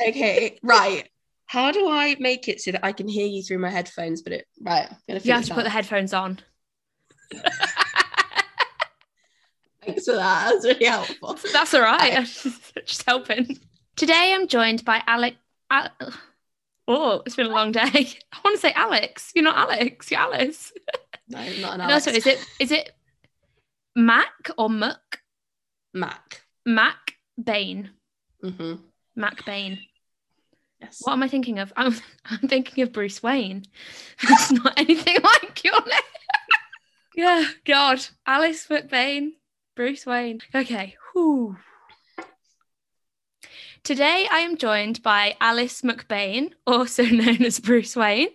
Okay, right. How do I make it so that I can hear you through my headphones? But it right. I'm gonna you have to put the headphones on. Thanks for that. That's really helpful. That's all right. Just helping. Today I'm joined by Alex. Al- oh, it's been a long day. I want to say Alex. You're not Alex. You're Alice. No, not an Alex. No, so is it is it Mac or Muck? Mac. Mac Bain. Mm-hmm. Mac Bain. Yes. What am I thinking of? I'm, I'm thinking of Bruce Wayne. It's not anything like your name. yeah, God. Alice MacBain, Bruce Wayne. Okay. Whew. Today I am joined by Alice MacBain, also known as Bruce Wayne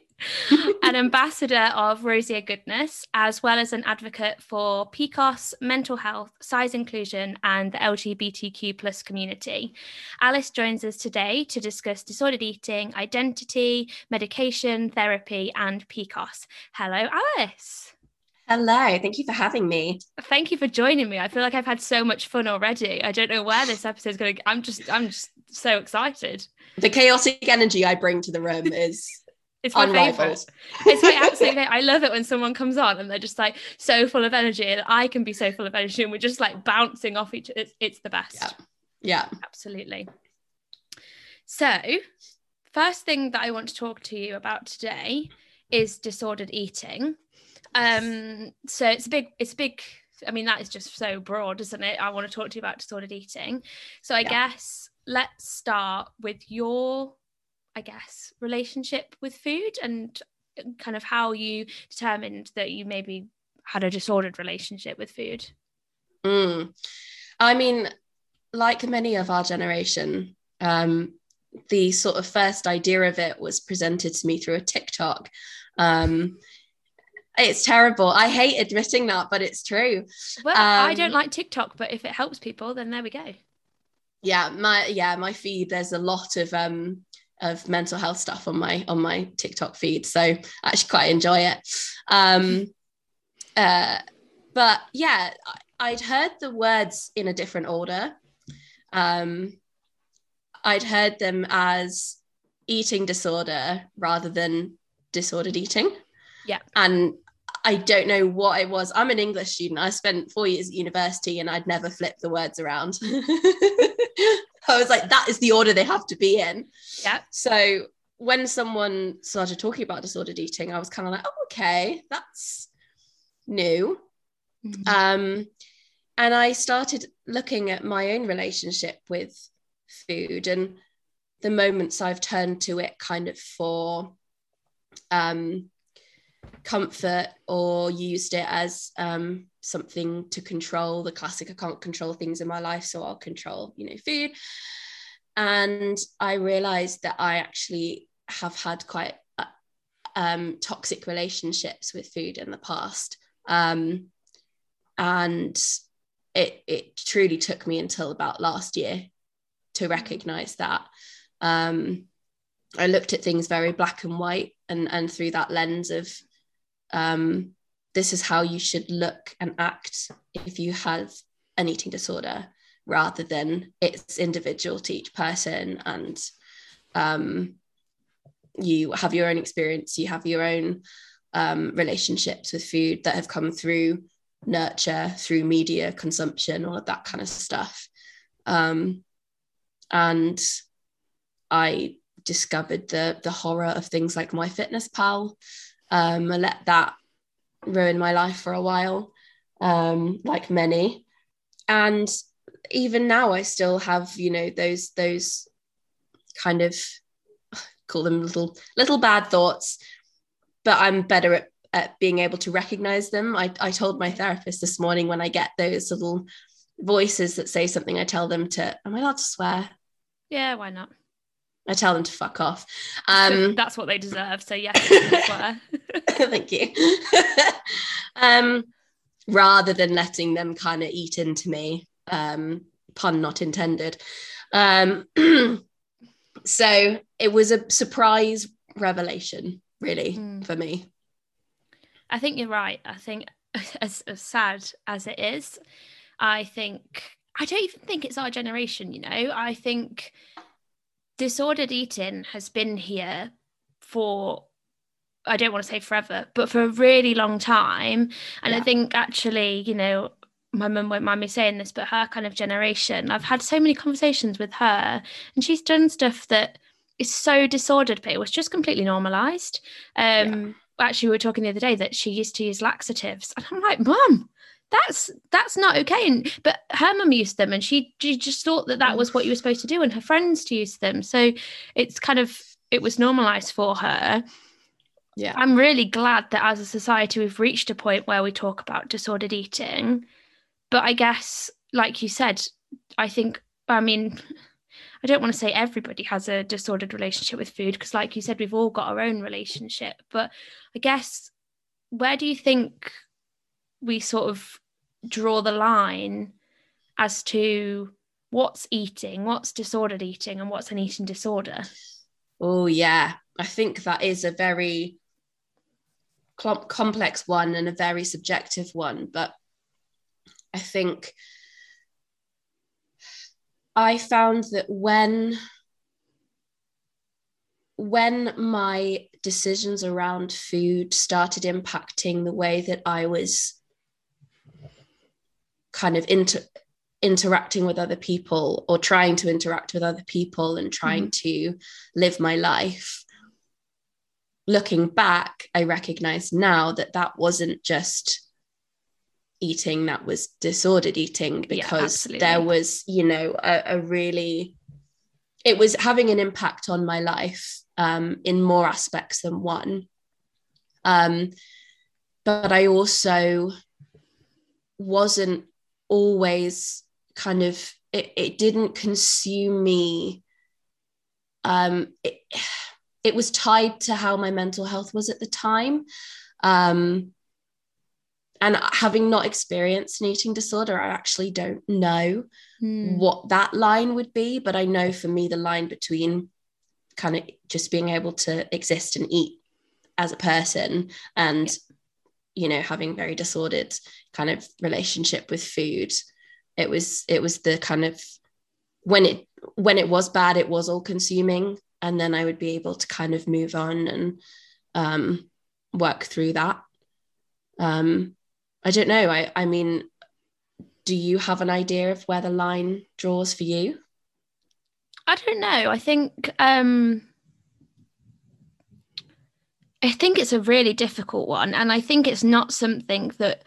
an ambassador of Rosier Goodness, as well as an advocate for PCOS, mental health, size inclusion, and the LGBTQ plus community. Alice joins us today to discuss disordered eating, identity, medication, therapy, and PCOS. Hello, Alice. Hello, thank you for having me. Thank you for joining me. I feel like I've had so much fun already. I don't know where this episode is going to. I'm just, I'm just so excited. The chaotic energy I bring to the room is it's my favorite. It's my absolute favorite. I love it when someone comes on and they're just like so full of energy, and I can be so full of energy, and we're just like bouncing off each. It's it's the best. Yeah, yeah, absolutely. So, first thing that I want to talk to you about today is disordered eating. Um, so it's a big, it's a big. I mean, that is just so broad, isn't it? I want to talk to you about disordered eating. So I yeah. guess let's start with your I guess, relationship with food and kind of how you determined that you maybe had a disordered relationship with food? Mm. I mean, like many of our generation, um, the sort of first idea of it was presented to me through a TikTok. Um, it's terrible. I hate admitting that, but it's true. Well, um, I don't like TikTok, but if it helps people, then there we go. Yeah, my yeah, my feed. There's a lot of um of mental health stuff on my on my TikTok feed. So I actually quite enjoy it. Um, uh, but yeah, I'd heard the words in a different order. Um, I'd heard them as eating disorder rather than disordered eating. Yeah. And I don't know what it was. I'm an English student. I spent four years at university and I'd never flipped the words around. I was like, that is the order they have to be in. Yeah. So when someone started talking about disordered eating, I was kind of like, oh, okay, that's new. Mm-hmm. Um, and I started looking at my own relationship with food and the moments I've turned to it kind of for um, comfort or used it as um, something to control. The classic i can't control things in my life so i'll control you know food. And i realized that i actually have had quite uh, um, toxic relationships with food in the past. Um, and it it truly took me until about last year to recognize that. Um, i looked at things very black and white and and through that lens of um, this is how you should look and act if you have an eating disorder rather than it's individual to each person and um, you have your own experience you have your own um, relationships with food that have come through nurture through media consumption all of that kind of stuff. Um, and i discovered the the horror of things like MyFitnessPal um, i let that ruin my life for a while, um, like many. And even now, I still have, you know, those those kind of call them little little bad thoughts, but I'm better at, at being able to recognize them. I, I told my therapist this morning when I get those little voices that say something, I tell them to, am I allowed to swear? Yeah, why not? I tell them to fuck off. Um, That's what they deserve. So yes, thank you. um, rather than letting them kind of eat into me, um, pun not intended. Um, so it was a surprise revelation, really, mm. for me. I think you're right. I think as, as sad as it is, I think I don't even think it's our generation, you know. I think disordered eating has been here for I don't want to say forever, but for a really long time. And yeah. I think actually, you know, my mum won't mind me saying this, but her kind of generation, I've had so many conversations with her, and she's done stuff that is so disordered, but it was just completely normalized. Um, yeah. Actually, we were talking the other day that she used to use laxatives, and I'm like, Mum, that's that's not okay. And but her mum used them and she, she just thought that that was what you were supposed to do and her friends used them. So it's kind of it was normalized for her. Yeah. I'm really glad that as a society we've reached a point where we talk about disordered eating. But i guess like you said i think i mean i don't want to say everybody has a disordered relationship with food because like you said we've all got our own relationship. But i guess where do you think we sort of draw the line as to what's eating, what's disordered eating, and what's an eating disorder. Oh, yeah. I think that is a very complex one and a very subjective one. But I think I found that when when my decisions around food started impacting the way that I was kind of inter- interacting with other people or trying to interact with other people and trying mm-hmm. to live my life. Looking back i recognize now that that wasn't just eating that was disordered eating because yeah, there was you know a, a, really it was having an impact on my life um, in more aspects than one. Um, but i also wasn't always kind of it, it didn't consume me um it, it was tied to how my mental health was at the time um and having not experienced an eating disorder i actually don't know mm. what that line would be but i know for me the line between kind of just being able to exist and eat as a person and. You know having very disordered kind of relationship with food it was it was the kind of when it when it was bad it was all consuming and then i would be able to kind of move on and um, work through that. Um, i don't know. I i mean do you have an idea of where the line draws for you? I don't know. I think um I think it's a really difficult one. And I think it's not something that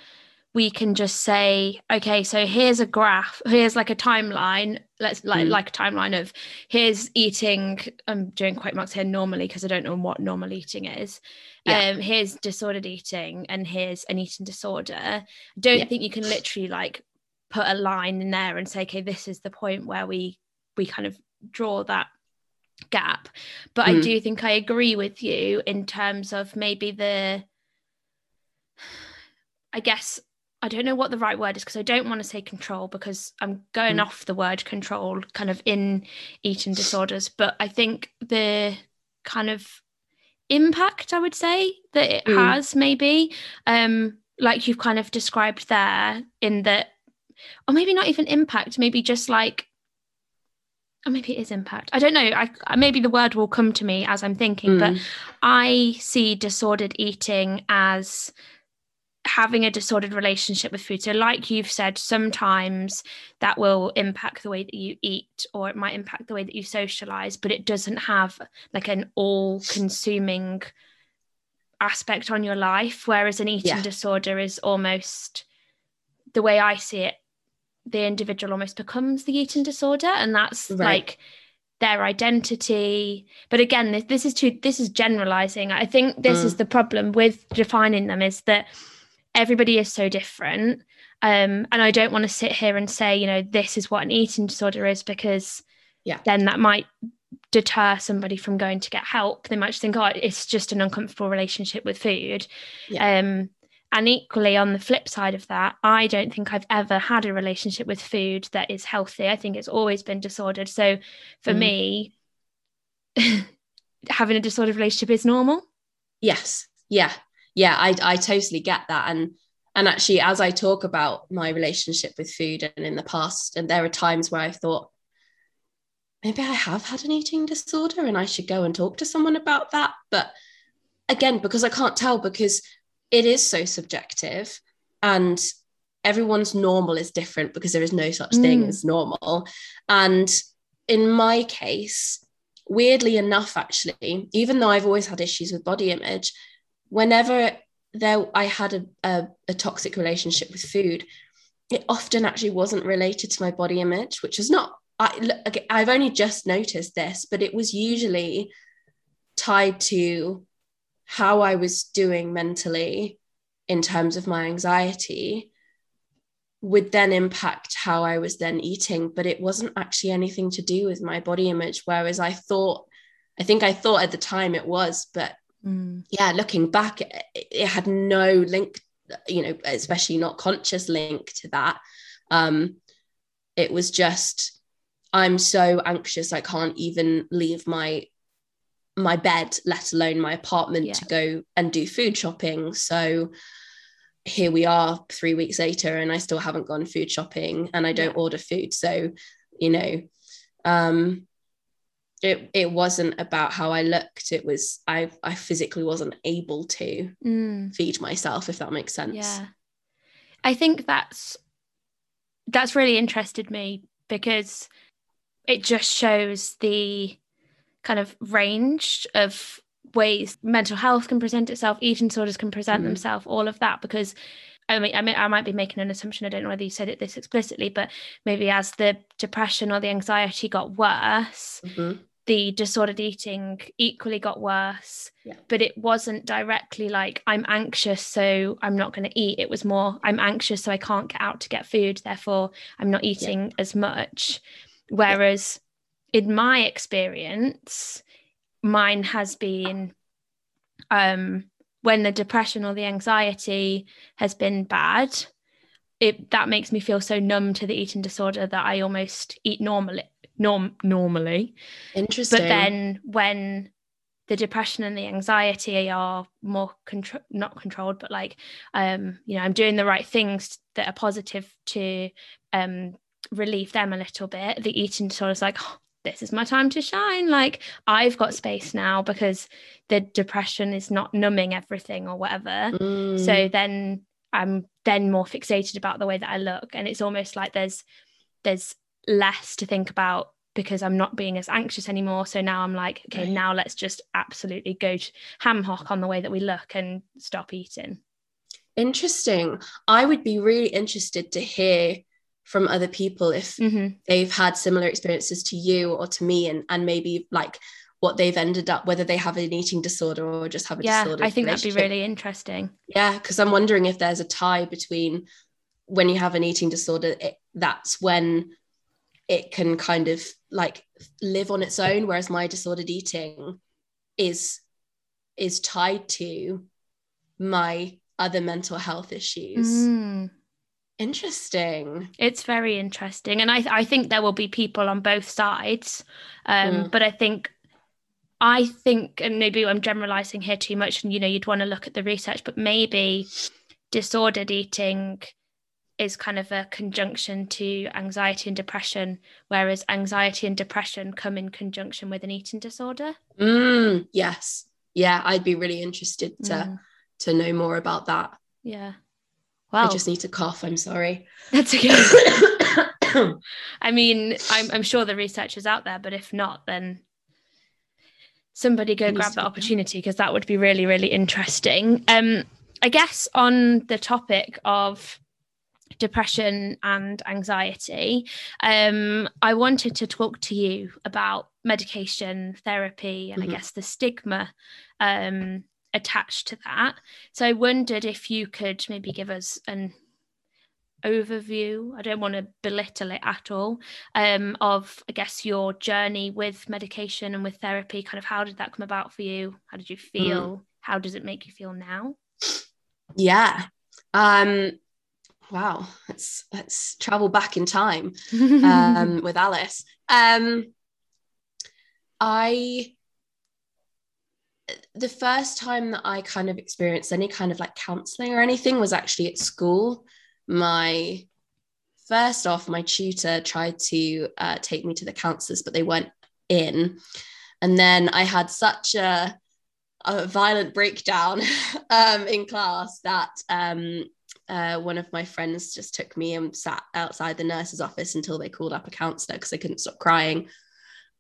we can just say okay so here's a graph here's like a timeline let's like mm. like a timeline of here's eating i'm doing quite marks here normally because i don't know what normal eating is yeah. um here's disordered eating and here's an eating disorder I don't yeah. think you can literally like put a line in there and say okay this is the point where we we kind of draw that gap but mm. i do think i agree with you in terms of maybe the I guess I don't know what the right word is because I don't want to say control because I'm going mm. off the word control kind of in eating disorders. But I think the kind of impact I would say that it mm. has maybe, um, like you've kind of described there, in that, or maybe not even impact, maybe just like, or maybe it is impact. I don't know. I maybe the word will come to me as I'm thinking, mm. but I see disordered eating as having a disordered relationship with food. So, like you've said, sometimes that will impact the way that you eat, or it might impact the way that you socialize, but it doesn't have like an all consuming aspect on your life. Whereas an eating yeah. disorder is almost the way I see it, the individual almost becomes the eating disorder, and that's right. like their identity but again this, is too this is generalizing i think this mm. is the problem with defining them is that everybody is so different. Um, and I don't want to sit here and say, you know, this is what an eating disorder is because yeah, then that might deter somebody from going to get help. They might just think, oh, it's just an uncomfortable relationship with food. Yeah. Um, and equally, on the flip side of that, I don't think I've ever had a relationship with food that is healthy. I think it's always been disordered. So for mm. me, having a disordered relationship is normal. Yes. Yeah. Yeah. I, I totally get that. And and actually, as I talk about my relationship with food and in the past, and there are times where I've thought, maybe I have had an eating disorder and I should go and talk to someone about that. But again, because I can't tell, because it is so subjective and everyone's normal is different because there is no such thing mm. as normal. And in my case, weirdly enough, actually, even though I've always had issues with body image, whenever there I had a, a, a toxic relationship with food, it often actually wasn't related to my body image, which is not I, I've only just noticed this, but it was usually tied to how I was doing mentally in terms of my anxiety would then impact how I was then eating, but it wasn't actually anything to do with my body image. Whereas I thought, I think I thought at the time it was, but mm. yeah, looking back, it, it, had no link, you know, especially not conscious link to that. Um, it was just I'm so anxious I can't even leave my my bed, let alone my apartment yeah. to go and do food shopping. So here we are 3 weeks later and I still haven't gone food shopping and I don't yeah. order food. So, you know, um it it wasn't about how I looked. It was I I physically wasn't able to mm. feed myself, if that makes sense. Yeah. I think that's that's really interested me because it just shows the kind of range of ways mental health can present itself, eating disorders can present mm-hmm. themselves, all of that. Because I mean, I mean, I might be making an assumption. I don't know whether you said it this explicitly, but maybe as the depression or the anxiety got worse, mm-hmm. the disordered eating equally got worse. Yeah. But it wasn't directly like I'm anxious, so I'm not going to eat. It was more I'm anxious, so I can't get out to get food. Therefore, I'm not eating yeah. as much. Whereas in my experience, mine has been um, when the depression or the anxiety has been bad, it that makes me feel so numb to the eating disorder that I almost eat normally norm normally. Interesting. But then when the depression and the anxiety are more control not controlled but like um you know i'm doing the right things that are positive to um relieve them a little bit the eating disorder is like oh, this is my time to shine. Like i've got space now because the depression is not numbing everything or whatever. Mm. so then i'm then more fixated about the way that i look. And it's almost like there's there's less to think about because i'm not being as anxious anymore. So now i'm like okay right. now let's just absolutely go ham hock on the way that we look and stop eating. Interesting. I would be really interested to hear from other people if mm-hmm. they've had similar experiences to you or to me and and maybe like what they've ended up whether they have an eating disorder or just have a yeah, disorder i think that'd be really interesting yeah because i'm wondering if there's a tie between when you have an eating disorder it, that's when it can kind of like live on its own whereas my disordered eating is is tied to my other mental health issues mm. Interesting. It's very interesting. And I, I think there will be people on both sides. Um, mm. But I think, I think, and maybe I'm generalizing here too much, and you know, you'd want to look at the research, but maybe disordered eating is kind of a conjunction to anxiety and depression, whereas anxiety and depression come in conjunction with an eating disorder. Mm, yes. Yeah, I'd be really interested to mm. to know more about that. Yeah. Wow. I just need to cough. I'm sorry. That's okay. I mean, I'm, I'm sure the research is out there, but if not, then somebody go grab that opportunity because that would be really, really interesting. Um, I guess on the topic of depression and anxiety, um, I wanted to talk to you about medication therapy and mm-hmm. I guess the stigma um, attached to that. So I wondered if you could maybe give us an overview i don't want to belittle it at all um of i guess your journey with medication and with therapy kind of how did that come about for you how did you mm. feel mm. how does it make you feel now yeah um wow let's let's travel back in time um with alice um i the first time that i kind of experienced any kind of like counseling or anything was actually at school my first off my tutor tried to uh, take me to the counselors but they weren't in and then i had such a, a violent breakdown um, in class that um, uh, one of my friends just took me and sat outside the nurse's office until they called up a counselor because I couldn't stop crying.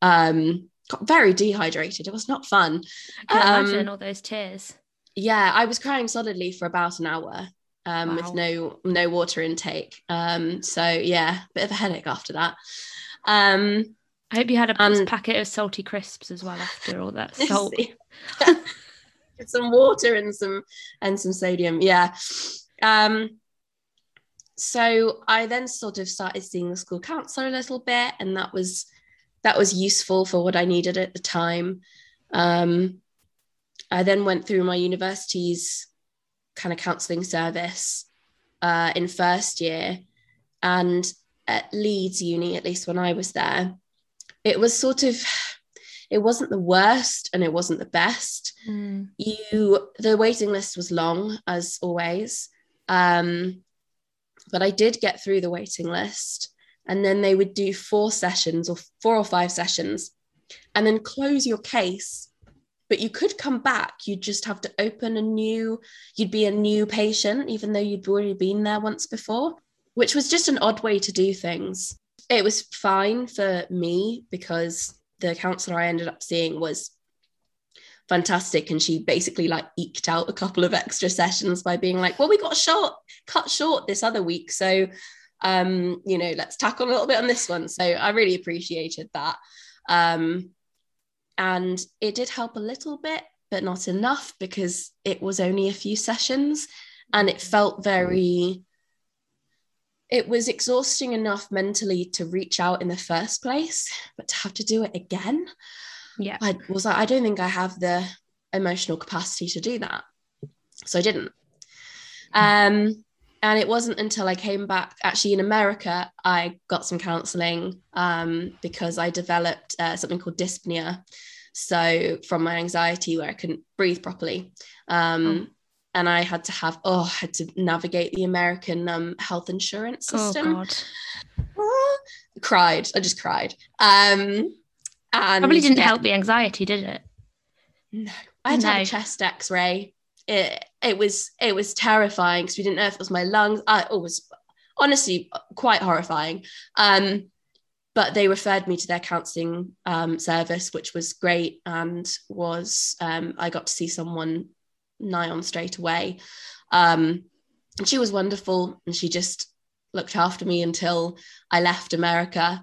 Um, got very dehydrated. It was not fun. I can um, imagine all those tears. Yeah, I was crying solidly for about an hour um, wow. with no no water intake. Um, so yeah, bit of a headache after that. Um, I hope you had a packet of salty crisps as well after all that salt. some water and some and some sodium. Yeah. Um, so I then sort of started seeing the school counselor a little bit, and that was that was useful for what I needed at the time. Um, I then went through my university's kind of counselling service uh, in first year, and at Leeds Uni, at least when I was there, it was sort of it wasn't the worst and it wasn't the best. Mm. You the waiting list was long as always. Um, but I did get through the waiting list. And then they would do four sessions or four or five sessions and then close your case. But you could come back. You'd just have to open a new, you'd be a new patient, even though you'd already been there once before, which was just an odd way to do things. It was fine for me because the counselor I ended up seeing was fantastic and she basically like eked out a couple of extra sessions by being like well we got short cut short this other week so um you know let's tackle a little bit on this one. So i really appreciated that. Um and it did help a little bit but not enough because it was only a few sessions and it felt very it was exhausting enough mentally to reach out in the first place but to have to do it again. Yeah. I was like i don't think i have the emotional capacity to do that. So i didn't. Um and it wasn't until i came back actually in america i got some counseling um, because i developed uh, something called dyspnea so from my anxiety where i couldn't breathe properly um, oh. and i had to have oh i had to navigate the american um, health insurance oh, system oh, God. cried i just cried um, and probably didn't yeah, help the anxiety, did it? No, I had no. to have a chest X-ray. It it was it was terrifying because we didn't know if it was my lungs. I, it was honestly quite horrifying. Um, but they referred me to their counselling um, service, which was great, and was um, I got to see someone nigh on straight away. Um, and she was wonderful, and she just looked after me until I left America.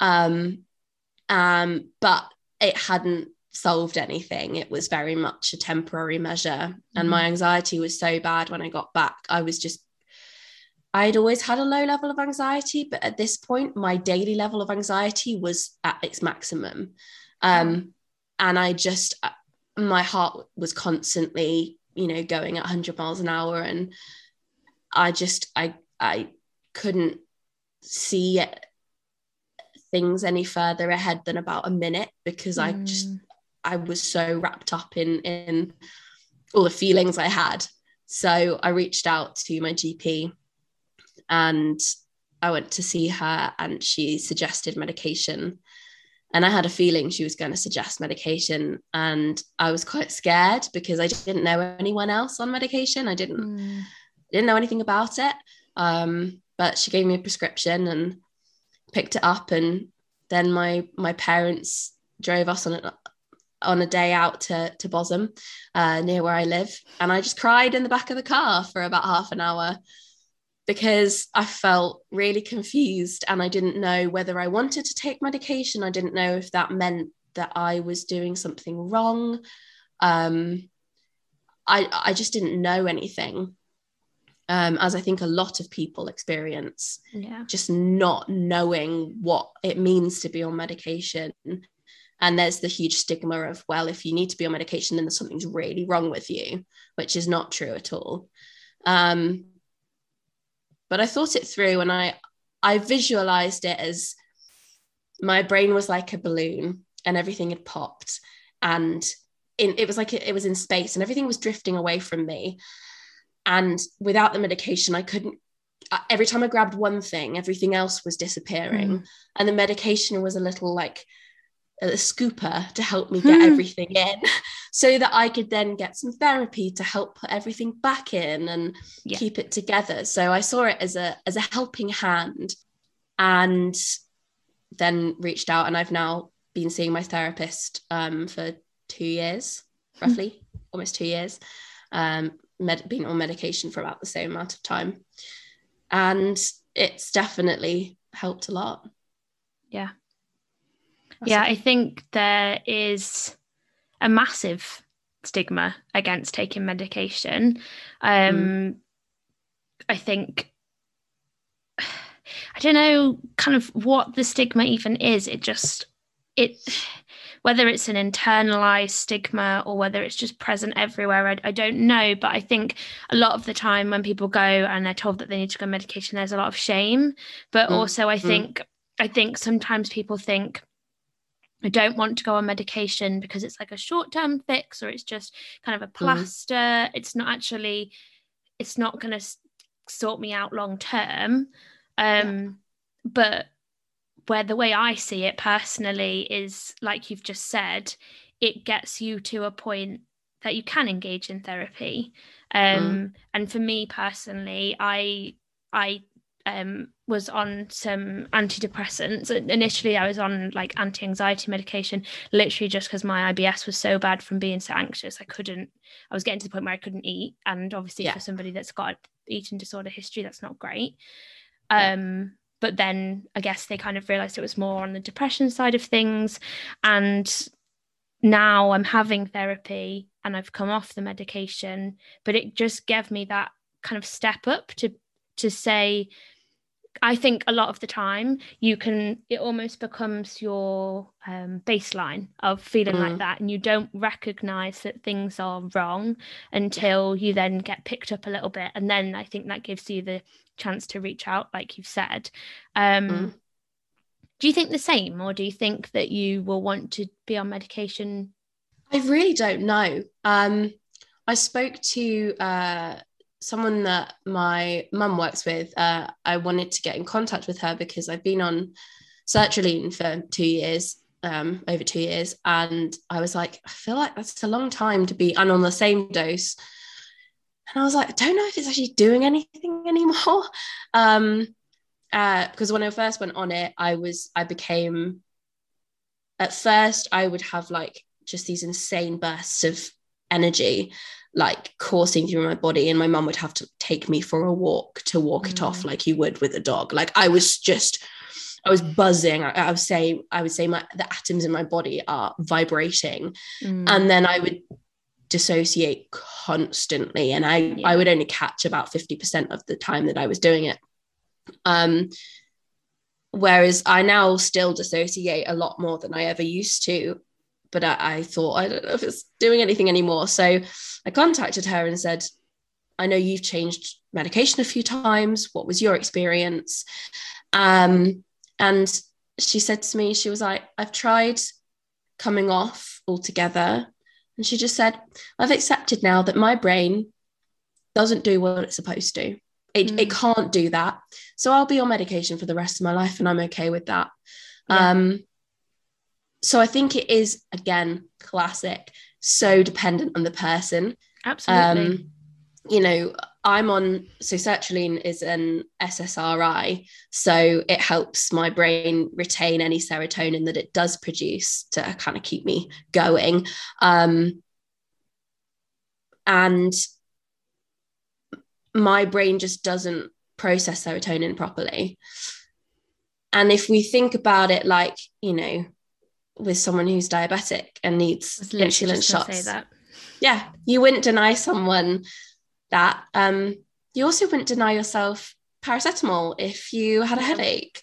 Um, um, but it hadn't solved anything. It was very much a temporary measure. Mm-hmm. And my mm-hmm. anxiety was so bad when I got back. I was just, I'd always had a low level of anxiety, but at this point, my daily level of anxiety was at its maximum. Um, and I just, uh, my heart was constantly, you know, going at 100 miles an hour. And I just, I, I couldn't see it things any further ahead than about a minute because mm. I just mm. I was so wrapped up in in all the feelings I had. So I reached out to my GP and I went to see her and she suggested medication. And I had a feeling she was going to suggest medication. And I was quite scared because I didn't know anyone else on medication. I didn't mm. didn't know anything about it. Um, but she gave me a prescription and picked it up and then my my parents drove us on a, on a day out to to Bosham, uh, near where I live, and I just cried in the back of the car for about half an hour because I felt really confused and I didn't know whether I wanted to take medication. I didn't know if that meant that I was doing something wrong. Um, I I just didn't know anything, um, as I think a lot of people experience, Yeah. just not knowing what it means to be on medication. And there's the huge stigma of, well, if you need to be on medication, then something's really wrong with you, which is not true at all. Um, but I thought it through and I I visualized it as my brain was like a balloon and everything had popped and in, it was like it, it was in space and everything was drifting away from me and without the medication i couldn't uh, every time i grabbed one thing everything else was disappearing Mm. and the medication was a little like a scooper to help me get Hmm. everything in so that i could then get some therapy to help put everything back in and Yeah. keep it together so i saw it as a as a helping hand and then reached out and i've now been seeing my therapist um, for two years roughly almost two years um, med- been on medication for about the same amount of time and it's definitely helped a lot Yeah. That's yeah, it. I think there is a massive stigma against taking medication. Um, I think I don't know kind of what the stigma even is. It just it whether it's an internalized stigma or whether it's just present everywhere, I, I don't know. But I think a lot of the time when people go and they're told that they need to go on medication, there's a lot of shame. But Mm, also, I mm. think I think sometimes people think I don't want to go on medication because it's like a short term fix or it's just kind of a plaster. It's not actually, it's not going to sort me out long term. Um, But where the way I see it personally is like you've just said, it gets you to a point that you can engage in therapy. Um, And for me personally, I, I um, was on some antidepressants. Initially, I was on like anti anxiety medication, literally just because my IBS was so bad from being so anxious. I couldn't, I was getting to the point where I couldn't eat. And obviously, Yeah. for somebody that's got an eating disorder history, that's not great. Yeah. Um, but then I guess they kind of realized it was more on the depression side of things. And now I'm having therapy and I've come off the medication, but it just gave me that kind of step up to to say I think a lot of the time you can it almost becomes your um, baseline of feeling like Mm. that and you don't recognize that things are wrong until you then get picked up a little bit and then I think that gives you the chance to reach out like you've said um, Mm. do you think the same or do you think that you will want to be on medication I really don't know. Um, I spoke to uh, someone that my mum works with. Uh, I wanted to get in contact with her because I've been on sertraline for two years, um, over two years, and I was like, I feel like that's a long time to be and on the same dose. And I was like, I don't know if it's actually doing anything anymore. Um, uh, because when I first went on it, I was I became at first I would have like just these insane bursts of energy like coursing through my body and my mum would have to take me for a walk to walk it off Mm. like you would with a dog like i was just i was buzzing i, I would say i would say my the atoms in my body are vibrating Mm. and then i would dissociate constantly and i Yeah. i would only catch about 50% of the time that i was doing it um whereas i now still dissociate a lot more than i ever used to but I, I thought i don't know if it's doing anything anymore so i contacted her and said i know you've changed medication a few times. What was your experience? Um and she said to me she was like i've tried coming off altogether. And she just said i've accepted now that my brain doesn't do what it's supposed to. It, it Mm. can't do that. So i'll be on medication for the rest of my life and i'm okay with that. Yeah. um so i think it is again classic so dependent on the person. Absolutely. Um you know i'm on so sertraline is an ssri so it helps my brain retain any serotonin that it does produce to kind of keep me going. Um and my brain just doesn't process serotonin properly. And if we think about it like you know with someone who's diabetic and needs I was literally insulin shots say that yeah you wouldn't deny someone that um you also wouldn't deny yourself paracetamol if you had a headache.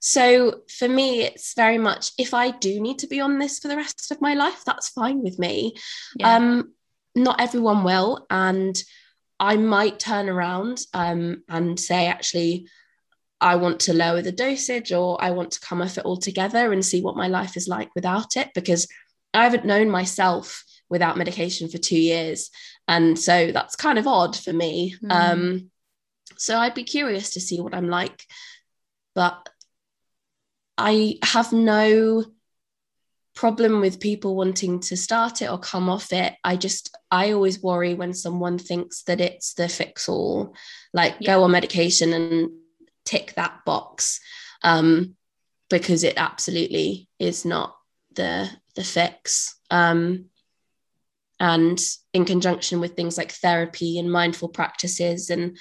So for me, it's very much if I do need to be on this for the rest of my life, that's fine with me. Yeah. Um, not everyone will. And I might turn around um, and say, actually, I want to lower the dosage or I want to come off it altogether and see what my life is like without it because I haven't known myself without medication for two years. And so that's kind of odd for me. Mm. Um, so I'd be curious to see what I'm like. But I have no problem with people wanting to start it or come off it. I just, I always worry when someone thinks that it's the fix all, like yeah. go on medication and tick that box, um, because it absolutely is not the the fix. Um, and in conjunction with things like therapy and mindful practices and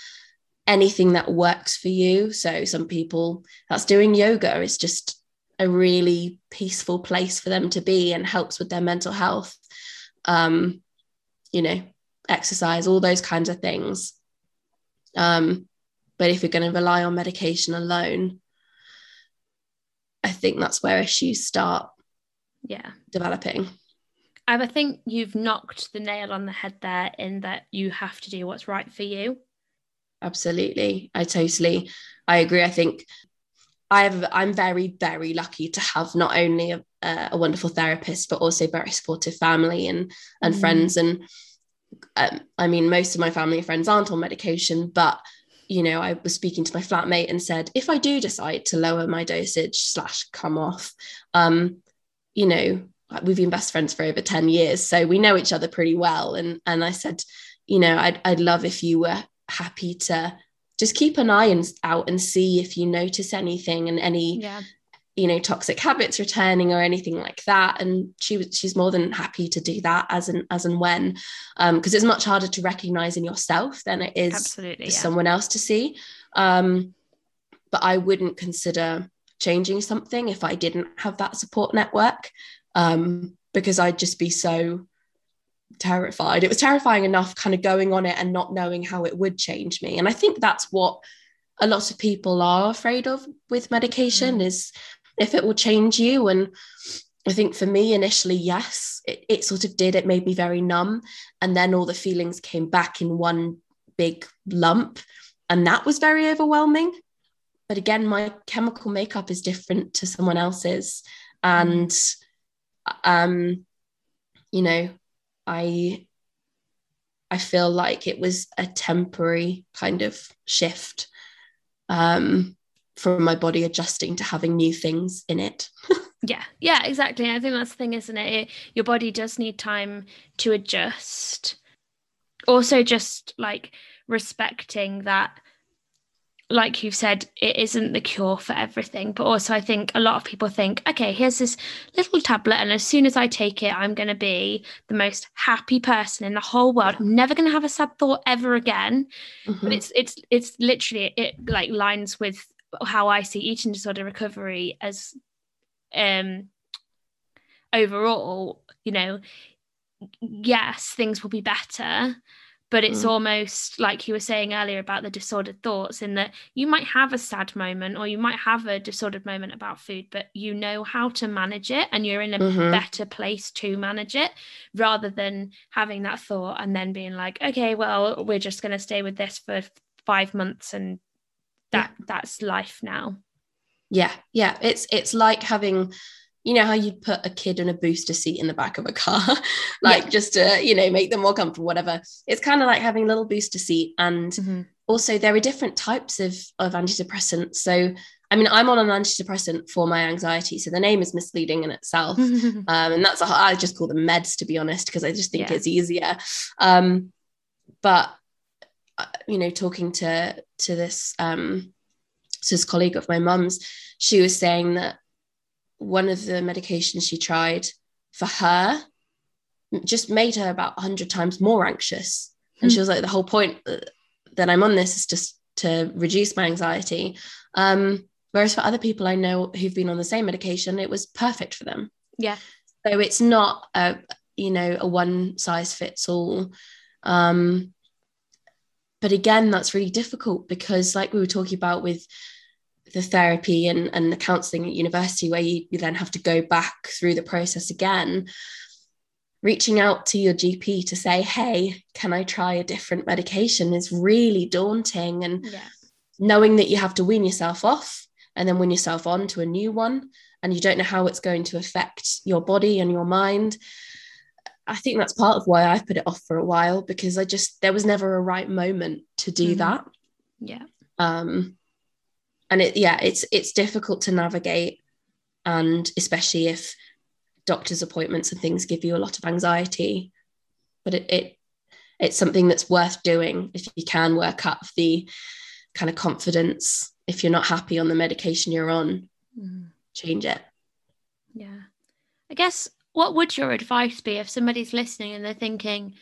anything that works for you. So some people that's doing yoga is just a really peaceful place for them to be and helps with their mental health um you know exercise all those kinds of things um but if you're going to rely on medication alone i think that's where issues start yeah developing I think you've knocked the nail on the head there in that you have to do what's right for you. Absolutely. I totally I agree. I think I've I'm very very lucky to have not only a, a wonderful therapist but also very supportive family and and mm. friends and um, I mean most of my family and friends aren't on medication but you know I was speaking to my flatmate and said if I do decide to lower my dosage slash come off um you know we've been best friends for over 10 years so we know each other pretty well and and I said you know I'd, I'd love if you were happy to just keep an eye out and see if you notice anything and any yeah. You know toxic habits returning or anything like that and she was she's more than happy to do that as and as and when because um, it's much harder to recognize in yourself than it is Absolutely, for yeah. someone else to see um, but I wouldn't consider changing something if I didn't have that support network um, because I'd just be so terrified. It was terrifying enough kind of going on it and not knowing how it would change me. And I think that's what a lot of people are afraid of with medication mm. is if it will change you. And I think for me initially, yes, it, it sort of did. It made me very numb. And then all the feelings came back in one big lump. And that was very overwhelming. But again, my chemical makeup is different to someone else's. And um, you know, I I feel like it was a temporary kind of shift um, from my body adjusting to having new things in it. yeah, yeah, exactly. I think that's the thing, isn't it? it? Your body does need time to adjust. Also, just like respecting that like you've said, it isn't the cure for everything. But also, I think a lot of people think, okay, here's this little tablet, and as soon as I take it, I'm going to be the most happy person in the whole world. I'm never going to have a sad thought ever again. Mm-hmm. But it's it's it's literally it like lines with how I see eating disorder recovery as um overall. You know, yes, things will be better but it's mm. almost like you were saying earlier about the disordered thoughts in that you might have a sad moment or you might have a disordered moment about food but you know how to manage it and you're in a mm-hmm. better place to manage it rather than having that thought and then being like okay well we're just going to stay with this for 5 months and that yeah. that's life now yeah yeah it's it's like having you know how you'd put a kid in a booster seat in the back of a car like yeah. just to you know make them more comfortable whatever it's kind of like having a little booster seat and mm-hmm. also there are different types of of antidepressants so I mean, I'm on an antidepressant for my anxiety, so the name is misleading in itself, um, and that's a, I just call them meds to be honest, because I just think yeah. it's easier. Um, but you know, talking to to this um, to this colleague of my mum's, she was saying that one of the medications she tried for her just made her about 100 times more anxious. And she hmm. was like the whole point that i'm on this is just to reduce my anxiety. Um, whereas for other people i know who've been on the same medication it was perfect for them. Yeah. So it's not a you know a one size fits all. Um, but again, that's really difficult because, like we were talking about with the therapy and, and the counseling at university, where you, you then have to go back through the process again, reaching out to your GP to say, hey, can I try a different medication is really daunting. And yeah. knowing that you have to wean yourself off and then wean yourself on to a new one, and you don't know how it's going to affect your body and your mind. I think that's part of why I've put it off for a while because I just there was never a right moment to do mm-hmm. that. Yeah. Um and it yeah, it's it's difficult to navigate and especially if doctor's appointments and things give you a lot of anxiety. But it, it it's something that's worth doing if you can work up the kind of confidence if you're not happy on the medication you're on mm. change it yeah i guess what would your advice be if somebody's listening and they're thinking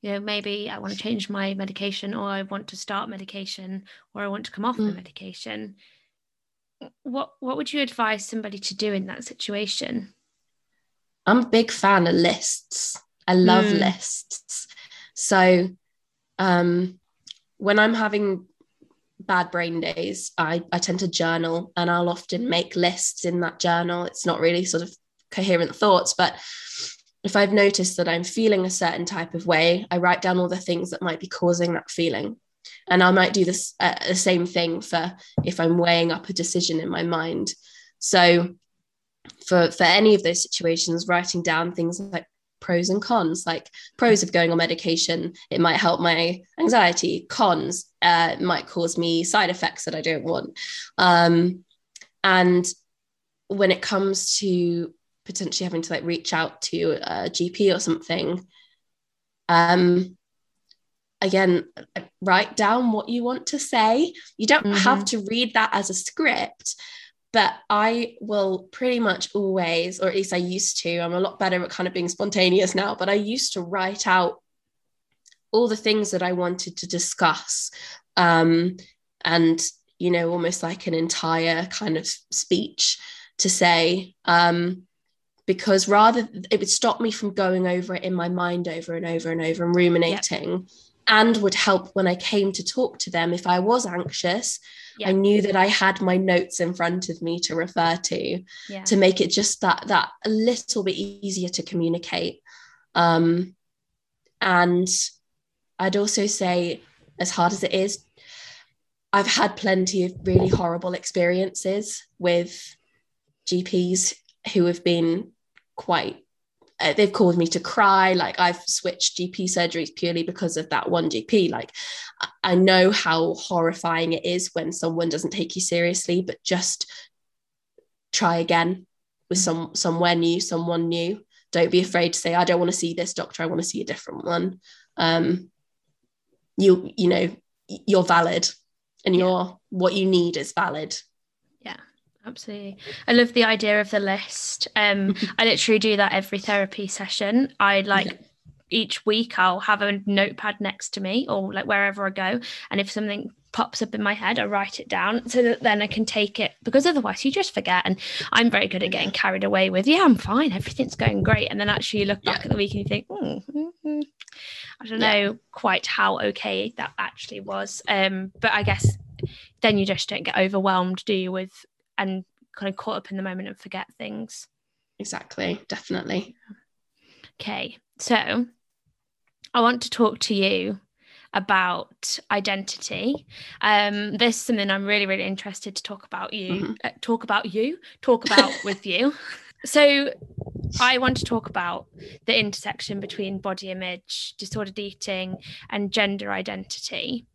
you know maybe i want to change my medication or i want to start medication or i want to come off mm. the medication? What what would you advise somebody to do in that situation? I'm a big fan of lists. I love mm. lists. So um when i'm having bad brain days I, I tend to journal and i'll often make lists in that journal. It's not really sort of coherent thoughts but if i've noticed that i'm feeling a certain type of way i write down all the things that might be causing that feeling. And i might do this uh, the same thing for if i'm weighing up a decision in my mind. So for for any of those situations writing down things like pros and cons like pros of going on medication it might help my anxiety cons uh, might cause me side effects that i don't want. Um, and when it comes to potentially having to like reach out to a GP or something, um, again, write down what you want to say. You don't mm-hmm. have to read that as a script, but I will pretty much always, or at least I used to, I'm a lot better at kind of being spontaneous now, but I used to write out all the things that I wanted to discuss. Um, and, you know, almost like an entire kind of speech to say, um, because rather it would stop me from going over it in my mind over and over and over and ruminating yep. and would help when I came to talk to them if I was anxious yep. I knew that I had my notes in front of me to refer to yeah. to make it just that that a little bit easier to communicate um, and I'd also say as hard as it is I've had plenty of really horrible experiences with GPs who have been quite uh, they've caused me to cry. Like i've switched gp surgeries purely because of that one gp like i know how horrifying it is when someone doesn't take you seriously but just try again with some somewhere new someone new. Don't be afraid to say i don't want to see this doctor i want to see a different one. Um you you know you're valid and you're what you need is valid Absolutely. I love the idea of the list. Um, I literally do that every therapy session. I like each week I'll have a notepad next to me or like wherever I go. And if something pops up in my head, I write it down so that then I can take it because otherwise you just forget. And I'm very good at getting carried away with, yeah, I'm fine, everything's going great. And then actually you look back yeah. at the week and you think, mm, I don't yeah. know quite how okay that actually was. Um, but I guess then you just don't get overwhelmed, do you, with and kind of caught up in the moment and forget things. Exactly, definitely. Okay, so I want to talk to you about identity. Um, this is something I'm really, really interested to talk about you, mm-hmm. uh, talk about you, talk about with you. So I want to talk about the intersection between body image, disordered eating, and gender identity.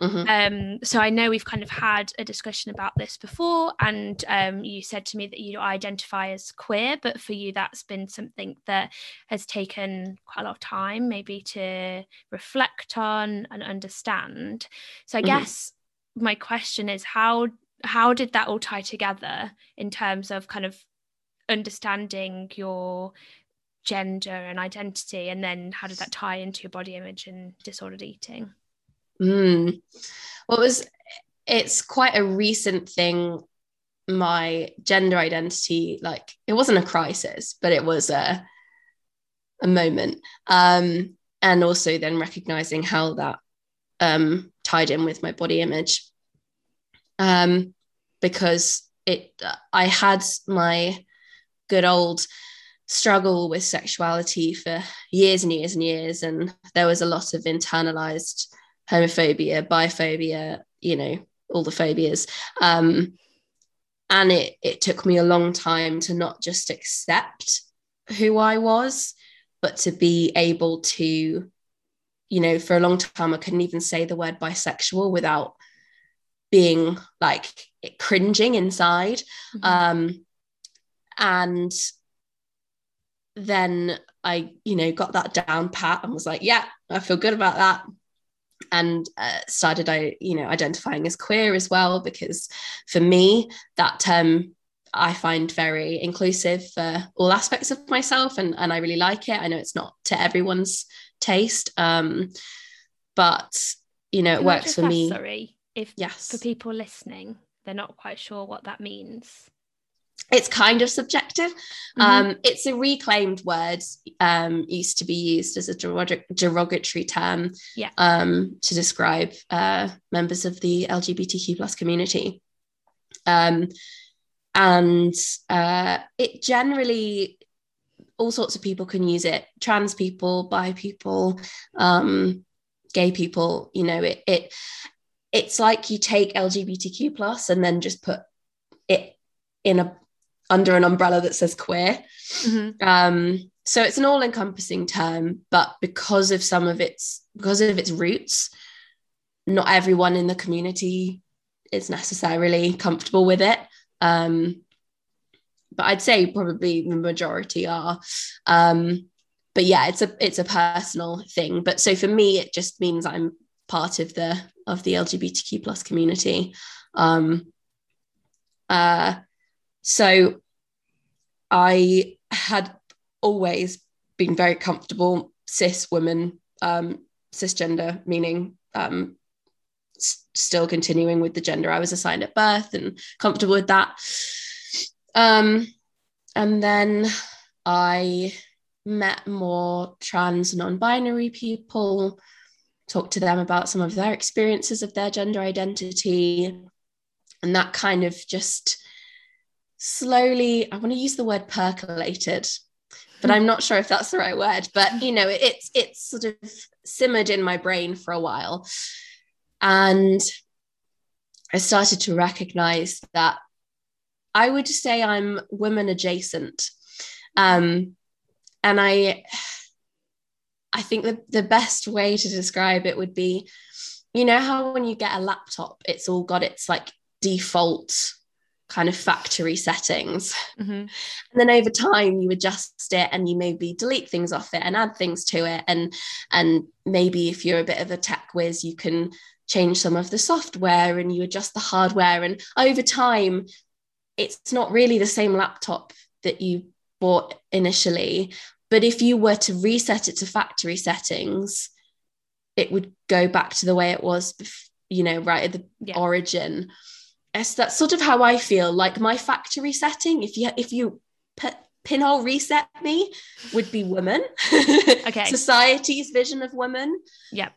Mm-hmm. Um, so I know we've kind of had a discussion about this before, and um, you said to me that you identify as queer, but for you, that's been something that has taken quite a lot of time, maybe to reflect on and understand. So I mm-hmm. guess my question is how how did that all tie together in terms of kind of understanding your gender and identity, and then how did that tie into your body image and disordered eating? Mm. Well, it was it's quite a recent thing. My gender identity, like it wasn't a crisis, but it was a a moment. Um, and also then recognizing how that um, tied in with my body image um, because it I had my good old struggle with sexuality for years and years and years and there was a lot of internalized homophobia biphobia you know all the phobias um, and it it took me a long time to not just accept who I was but to be able to you know for a long time I couldn't even say the word bisexual without being like cringing inside mm-hmm. um and then I, you know, got that down pat and was like, yeah, I feel good about that. And uh, started, I, you know, identifying as queer as well, because for me, that term I find very inclusive for all aspects of myself and, and I really like it. I know it's not to everyone's taste. Um, but you know, it Can works for ask, me. Sorry, if yes, for people listening, they're not quite sure what that means it's kind of subjective. Mm-hmm. Um, it's a reclaimed word, um, used to be used as a derogatory term yeah. um, to describe uh, members of the LGBTQ plus community. Um, and uh, it generally, all sorts of people can use it. Trans people, bi people, um, gay people. You know, it it it's like you take LGBTQ plus and then just put it in a under an umbrella that says queer. Mm-hmm. Um, so it's an all-encompassing term, but because of some of its because of its roots, not everyone in the community is necessarily comfortable with it. Um, but I'd say probably the majority are. Um, but yeah, it's a it's a personal thing. But so for me, it just means I'm part of the of the LGBTQ plus community. Um, uh, so I had always been very comfortable cis woman, um, cisgender, meaning um, s- still continuing with the gender I was assigned at birth and comfortable with that. Um, and then I met more trans non binary people, talked to them about some of their experiences of their gender identity. And that kind of just slowly, I want to use the word percolated, but I'm not sure if that's the right word. But you know, it's it's sort of simmered in my brain for a while. And I started to recognize that I would say I'm women adjacent. Um, and I I think the, the best way to describe it would be, you know, how when you get a laptop, it's all got its like default kind of factory settings. Mm-hmm. And then over time you adjust it and you maybe delete things off it and add things to it. And and maybe if you're a bit of a tech whiz, you can change some of the software and you adjust the hardware. And over time, it's not really the same laptop that you bought initially. But if you were to reset it to factory settings, it would go back to the way it was, you know, right at the yeah. origin yes, that's sort of how I feel. Like my factory setting, if you if you put pinhole reset me, would be women. okay. Society's vision of women. Yep.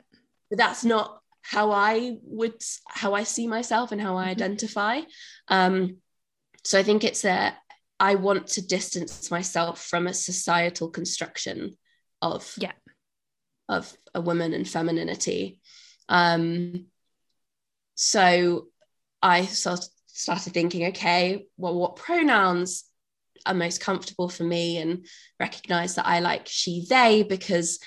But that's not how I would how I see myself and how I mm-hmm. identify. Um, so I think it's a I want to distance myself from a societal construction of yeah of a woman and femininity. Um, so I sort of started thinking, okay, well, what pronouns are most comfortable for me and recognize that I like she, they, because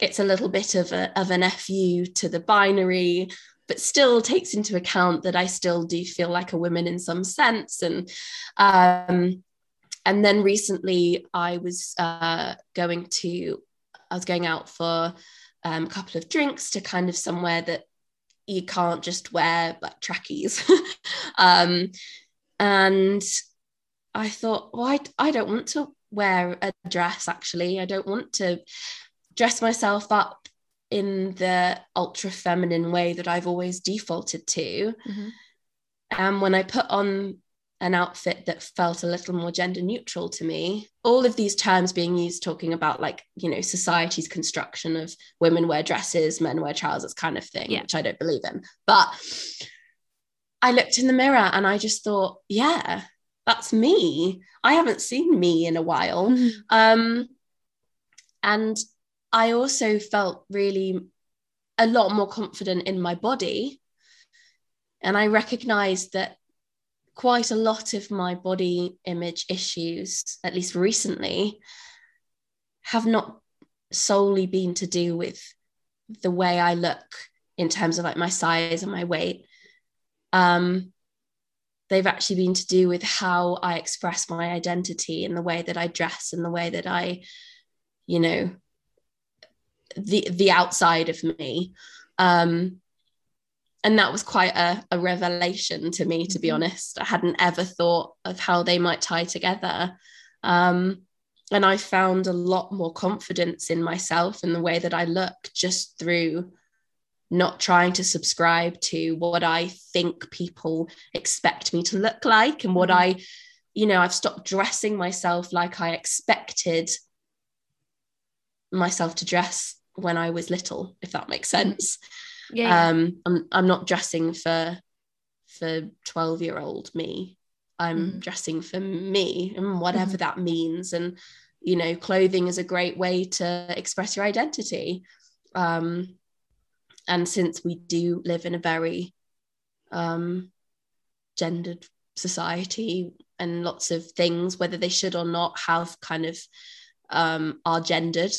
it's a little bit of, a, of an FU to the binary, but still takes into account that I still do feel like a woman in some sense. And um, and then recently I was uh, going to, I was going out for um, a couple of drinks to kind of somewhere that you can't just wear like trackies. um, and I thought, well, I, I don't want to wear a dress actually. I don't want to dress myself up in the ultra feminine way that I've always defaulted to. Mm-hmm. And when I put on an outfit that felt a little more gender neutral to me. All of these terms being used talking about like you know society's construction of women wear dresses men wear trousers kind of thing yeah. which i don't believe in. But i looked in the mirror and i just thought yeah that's me. I haven't seen me in a while. Mm-hmm. um and i also felt really a lot more confident in my body. And i recognized that quite a lot of my body image issues, at least recently, have not solely been to do with the way I look in terms of like my size and my weight. Um, they've actually been to do with how I express my identity and the way that I dress and the way that I, you know, the the outside of me. Um, and that was quite a, a revelation to me to be mm-hmm. honest i hadn't ever thought of how they might tie together um, and i found a lot more confidence in myself and the way that i look just through not trying to subscribe to what i think people expect me to look like and what mm-hmm. i you know i've stopped dressing myself like i expected myself to dress when i was little if that makes sense yeah. Um, I'm I'm not dressing for for 12 year old me. I'm mm. dressing for me and whatever mm. that means. And you know, clothing is a great way to express your identity. Um, and since we do live in a very um, gendered society and lots of things, whether they should or not have kind of um, are gendered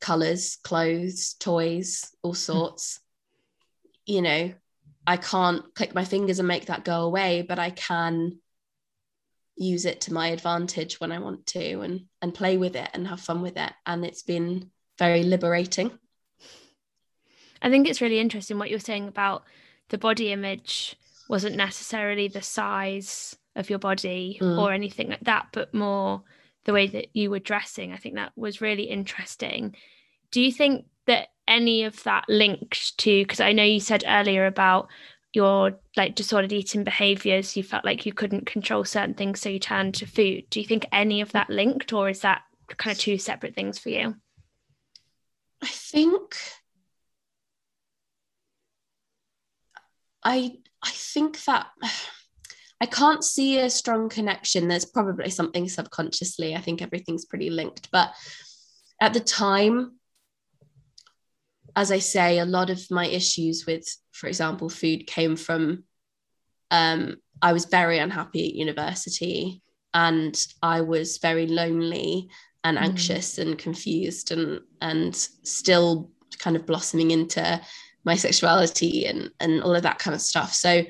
colors, clothes, toys, all mm. sorts you know, I can't click my fingers and make that go away, but I can use it to my advantage when I want to and and play with it and have fun with it. And it's been very liberating. I think it's really interesting what you're saying about the body image wasn't necessarily the size of your body mm. or anything like that, but more the way that you were dressing. I think that was really interesting. Do you think that any of that linked to because I know you said earlier about your like disordered eating behaviors you felt like you couldn't control certain things so you turned to food. Do you think any of that linked or is that kind of two separate things for you? I think i i think that i can't see a strong connection. There's probably something subconsciously. I think everything's pretty linked but at the time as I say, a lot of my issues with, for example, food came from um, I was very unhappy at university and I was very lonely and mm. anxious mm. and confused and and still kind of blossoming into my sexuality and and all of that kind of stuff. So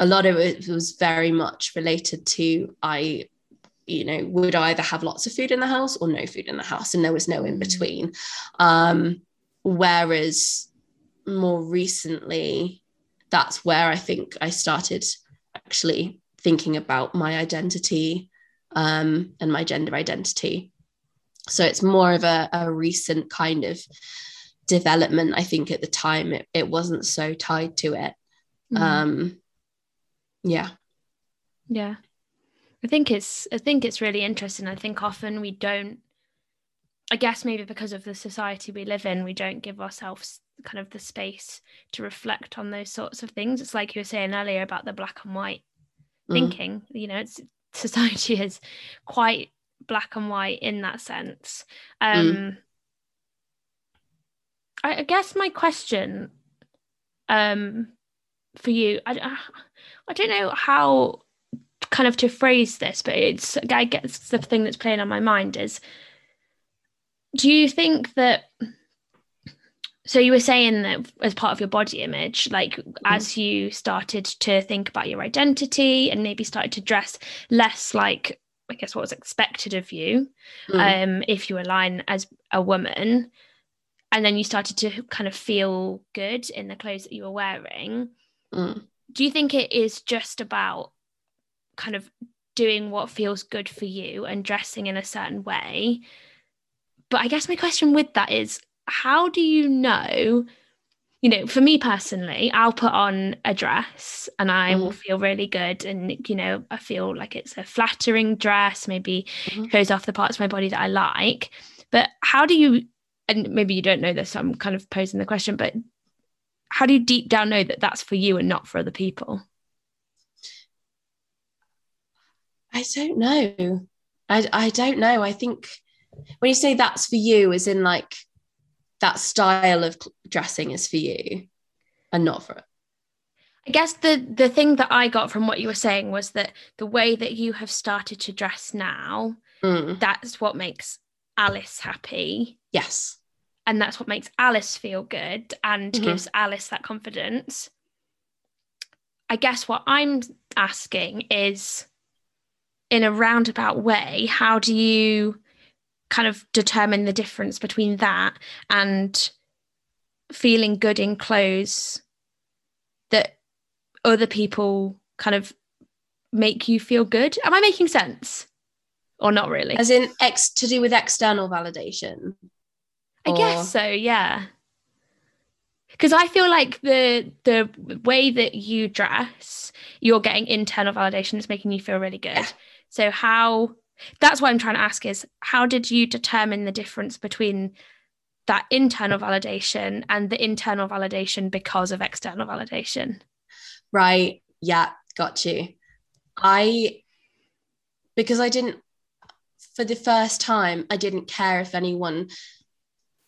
a lot of it was very much related to I you know would either have lots of food in the house or no food in the house and there was no in mm. between um Whereas more recently, that's where I think I started actually thinking about my identity um, and my gender identity. So it's more of a, a recent kind of development. I think at the time it, it wasn't so tied to it. Mm. Um, yeah. Yeah. I think it's I think it's really interesting. I think often we don't I guess maybe because of the society we live in, we don't give ourselves kind of the space to reflect on those sorts of things. It's like you were saying earlier about the black and white mm. thinking. You know, it's society is quite black and white in that sense. Um, mm. I, I, guess my question um, for you, I, I don't know how kind of to phrase this, but it's I guess the thing that's playing on my mind is do you think that so you were saying that as part of your body image like mm. as you started to think about your identity and maybe started to dress less like i guess what was expected of you mm. um if you align as a woman and then you started to kind of feel good in the clothes that you were wearing mm. do you think it is just about kind of doing what feels good for you and dressing in a certain way but I guess my question with that is how do you know you know, for me personally, I'll put on a dress and I Mm-hmm. will feel really good. And, you know, I feel like it's a flattering dress, maybe Mhm. shows off the parts of my body that I like. But how do you, and maybe you don't know this, so I'm kind of posing the question, but how do you deep down know that that's for you and not for other people? I don't know. I I don't know. I think when you say that's for you, as in like that style of dressing is for you, and not for I guess the the thing that I got from what you were saying was that the way that you have started to dress now, Mm, that's what makes Alice happy. yes. and that's what makes Alice feel good and Mhm. gives Alice that confidence. I guess what I'm asking is in a roundabout way, how do you kind of determine the difference between that and feeling good in clothes that other people kind of make you feel good? Am I making sense? Or not really? As in ex to do with external validation. I Or- guess so, yeah. Because I feel like the the way that you dress, you're getting internal validation is making you feel really good. Yeah. So how that's what I'm trying to ask is how did you determine the difference between that internal validation and the internal validation because of external validation? Right. Yeah, got you. I because I didn't for the first time I didn't care if anyone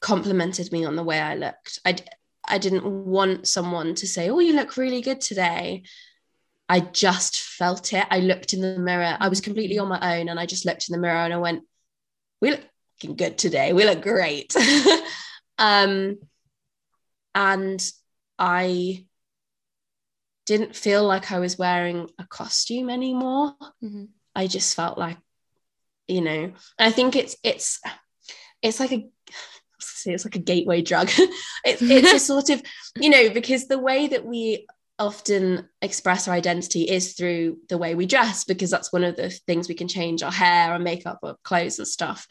complimented me on the way I looked. i i didn't want someone to say, "Oh, you look really good today." I just felt it. I looked in the mirror. I was completely on my own and I just looked in the mirror and I went, "We look looking good today. We look great." um and I didn't feel like I was wearing a costume anymore. Mhm. I just felt like, you know, I think it's it's it's like a it's like a gateway drug. it's it's a sort of, you know, because the way that we often express our identity is through the way we dress, because that's one of the things we can change our hair, our makeup, our clothes and stuff.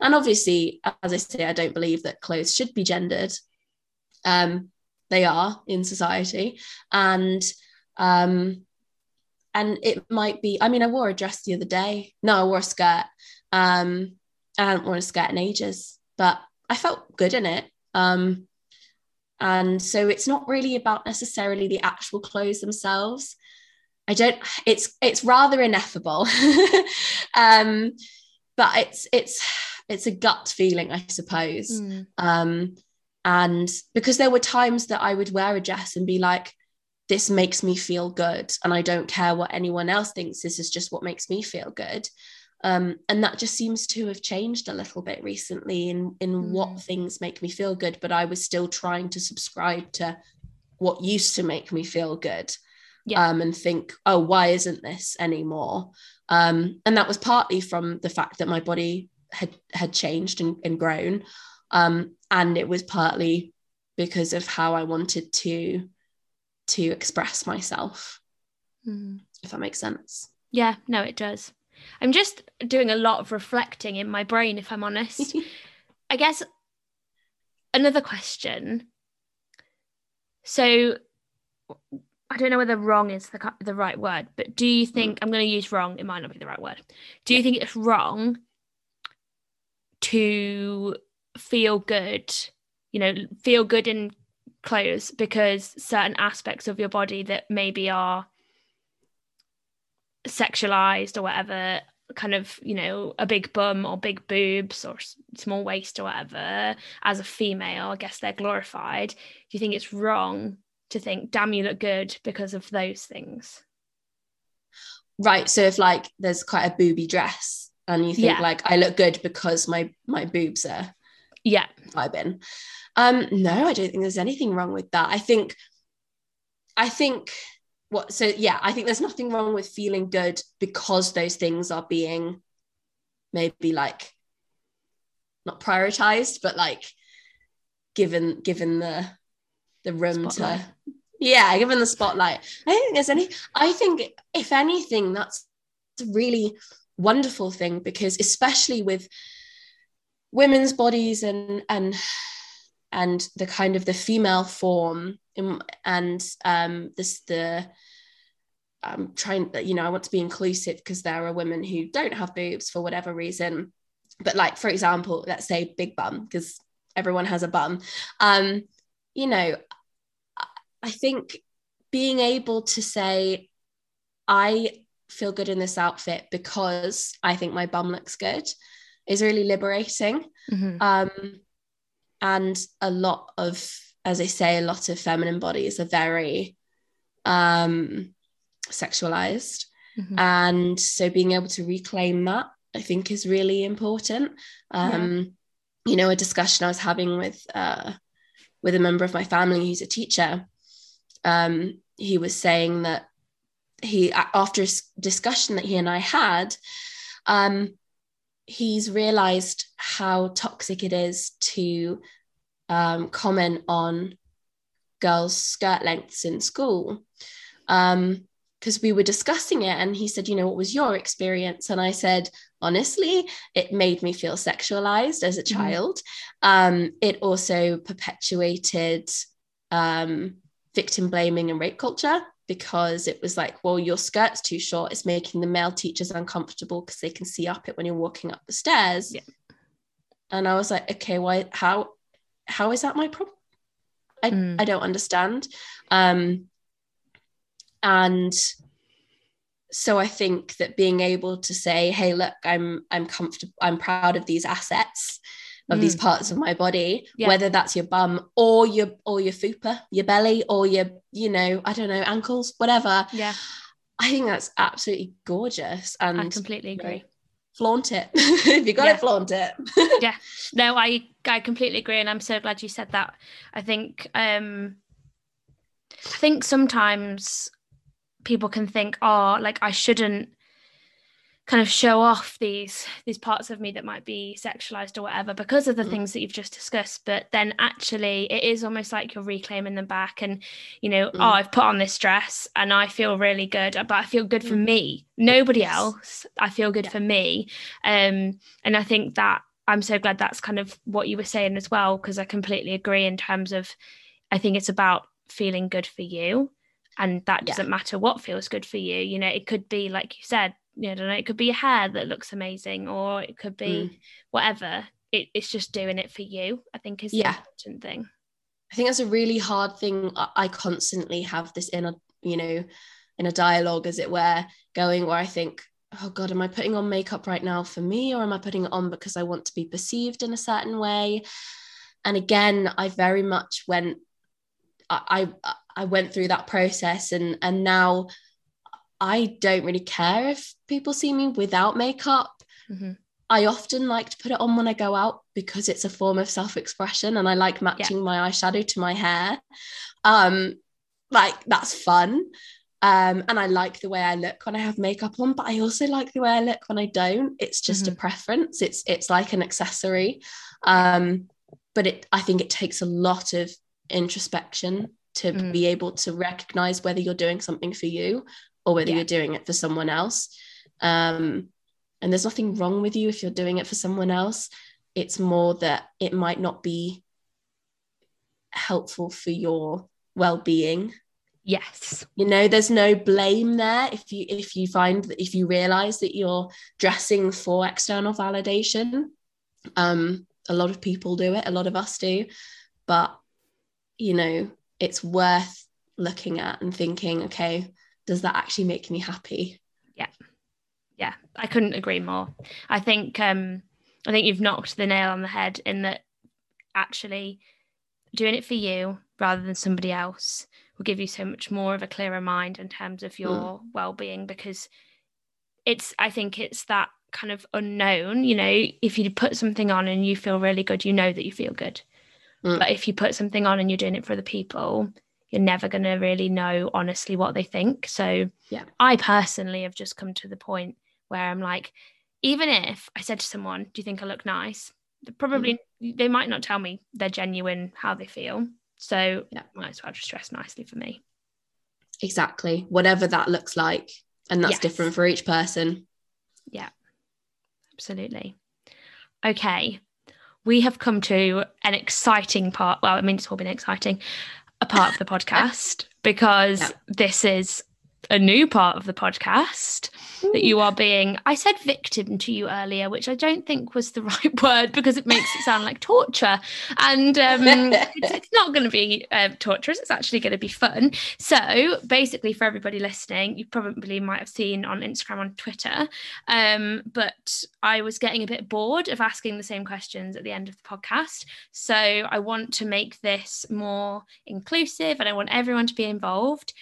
And obviously, as I say, I don't believe that clothes should be gendered. Um, they are in society. And um and it might be i mean i wore a dress the other day no i wore a skirt um i hadn't worn a skirt in ages but i felt good in it um and so it's not really about necessarily the actual clothes themselves. I don't it's it's rather ineffable. Um but it's it's it's a gut feeling i suppose. Mm. um and because there were times that i would wear a dress and be like this makes me feel good and i don't care what anyone else thinks this is just what makes me feel good um, and that just seems to have changed a little bit recently in in Mm. what things make me feel good but i was still trying to subscribe to what used to make me feel good Yeah. um, and think oh why isn't this anymore um, and that was partly from the fact that my body had had changed and, and grown um, and it was partly because of how i wanted to to express myself Mm. if that makes sense Yeah, no, it does. I'm just doing a lot of reflecting in my brain, if I'm honest. I guess another question. So I don't know whether wrong is the the right word, but do you think mm. I'm going to use wrong? It might not be the right word. Do you think it's wrong to feel good? You know, feel good in clothes because certain aspects of your body that maybe are sexualized or whatever kind of you know a big bum or big boobs or small waist or whatever as a female i guess they're glorified. Do you think it's wrong to think damn you look good because of those things? Right so if like there's quite a booby dress and you think Yeah. like i look good because my my boobs are yeah. vibing. Um no i don't think there's anything wrong with that. I think i think what so yeah i think there's nothing wrong with feeling good because those things are being maybe like not prioritized but like given given the the room Spotlight. to yeah given the spotlight i don't think there's any i think if anything that's a really wonderful thing because especially with women's bodies and and and the kind of the female form in, and um, this the I'm trying you know I want to be inclusive because there are women who don't have boobs for whatever reason but like for example let's say big bum because everyone has a bum um you know I think being able to say I feel good in this outfit because I think my bum looks good is really liberating. Mm-hmm. Um, and a lot of, as I say, a lot of feminine bodies are very um, sexualized. Mm-hmm. And so being able to reclaim that, I think, is really important. Um, yeah. You know, a discussion I was having with uh, with a member of my family who's a teacher. Um, he was saying that he after a discussion that he and I had, um, he's realized how toxic it is to um, comment on girls' skirt lengths in school. Um, because we were discussing it and he said, you know, what was your experience? And I said, honestly, it made me feel sexualized as a mm-hmm. child. Um, it also perpetuated um, victim blaming and rape culture because it was like, well, your skirt's too short. It's making the male teachers uncomfortable because they can see up it when you're walking up the stairs. Yeah. And I was like, okay, why how how is that my problem? I, mm. I don't understand. Um and so I think that being able to say, hey, look, I'm I'm comfortable, I'm proud of these assets of mm. these parts of my body, yeah. whether that's your bum or your or your fupa, your belly, or your, you know, I don't know, ankles, whatever. Yeah. I think that's absolutely gorgeous. And I completely agree. You know, flaunt it. if you got yeah. it, flaunt it. yeah. No, I I completely agree. And I'm so glad you said that. I think um I think sometimes people can think, oh, like I shouldn't kind of show off these these parts of me that might be sexualized or whatever because of the mm. things that you've just discussed but then actually it is almost like you're reclaiming them back and you know mm. oh i've put on this dress and i feel really good but i feel good mm. for me nobody yes. else i feel good yeah. for me um and i think that i'm so glad that's kind of what you were saying as well because i completely agree in terms of i think it's about feeling good for you and that doesn't yeah. matter what feels good for you you know it could be like you said you know, I don't know, it could be a hair that looks amazing or it could be mm. whatever. It, it's just doing it for you, I think is the yeah. important thing. I think that's a really hard thing. I constantly have this inner, you know, in a dialogue, as it were, going where I think, oh God, am I putting on makeup right now for me or am I putting it on because I want to be perceived in a certain way? And again, I very much went, I, I, I went through that process and and now I don't really care if people see me without makeup. Mm-hmm. I often like to put it on when I go out because it's a form of self-expression and I like matching yeah. my eyeshadow to my hair. Um, like that's fun. Um, and I like the way I look when I have makeup on, but I also like the way I look when I don't. It's just mm-hmm. a preference. It's it's like an accessory. Um, but it I think it takes a lot of introspection to mm. be able to recognize whether you're doing something for you or whether yeah. you're doing it for someone else. Um, and there's nothing wrong with you if you're doing it for someone else. It's more that it might not be helpful for your well-being. Yes. You know, there's no blame there if you if you find that if you realize that you're dressing for external validation. Um, a lot of people do it, a lot of us do, but you know, it's worth looking at and thinking, okay, does that actually make me happy? Yeah. Yeah, I couldn't agree more. I think um I think you've knocked the nail on the head in that actually doing it for you rather than somebody else will give you so much more of a clearer mind in terms of your mm. well-being because it's I think it's that kind of unknown, you know, if you put something on and you feel really good, you know that you feel good. Mm. But if you put something on and you're doing it for other people, you're never going to really know honestly what they think. So, yeah, I personally have just come to the point where I'm like, even if I said to someone, Do you think I look nice? Probably mm. they might not tell me they're genuine how they feel. So, yeah, might as well just dress nicely for me. Exactly. Whatever that looks like. And that's yes. different for each person. Yeah, absolutely. Okay. we have come to an exciting part. Well, I mean, it's all been exciting, a part of the podcast because yeah. this is a new part of the podcast Ooh. that you are being i said victim to you earlier which i don't think was the right word because it makes it sound like torture. And um, it's, it's, not going to be uh, torturous it's actually going to be fun. So basically for everybody listening you probably might have seen on instagram on twitter um, but i was getting a bit bored of asking the same questions at the end of the podcast. So i want to make this more inclusive and i want everyone to be involved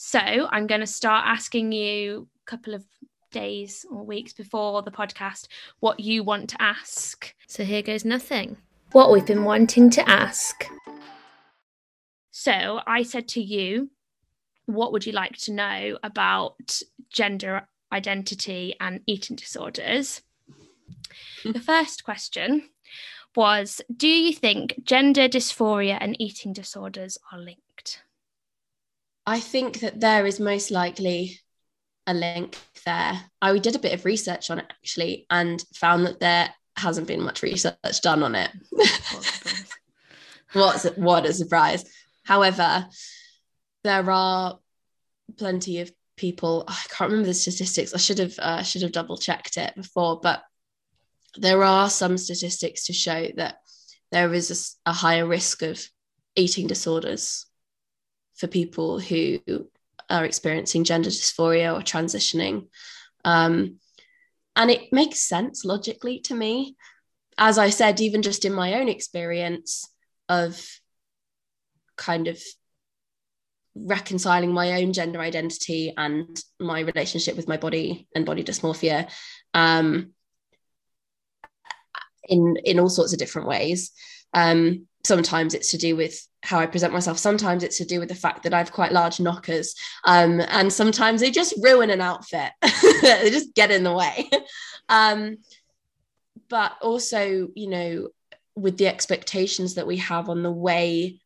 so I'm going to start asking you a couple of days or weeks before the podcast what you want to ask. So here goes nothing. What we've been wanting to ask. So I said to you, what would you like to know about gender identity and eating disorders? Hmm. the first question was Do you think gender dysphoria and eating disorders are linked? I think that there is most likely a link there. I did a bit of research on it actually and found that there hasn't been much research done on it. What's what a surprise. However, there are plenty of people. I can't remember the statistics. I should have uh, should have double checked it before, but there are some statistics to show that there is a, a higher risk of eating disorders for people who are experiencing gender dysphoria or transitioning. Um, and it makes sense logically to me. As I said, even just in my own experience of kind of reconciling my own gender identity and my relationship with my body and body dysmorphia um, in in all sorts of different ways. Um, sometimes it's to do with how I present myself. Sometimes it's to do with the fact that I have quite large knockers. Um, and sometimes they just ruin an outfit, they just get in the way. Um, but also, you know, with the expectations that we have on the way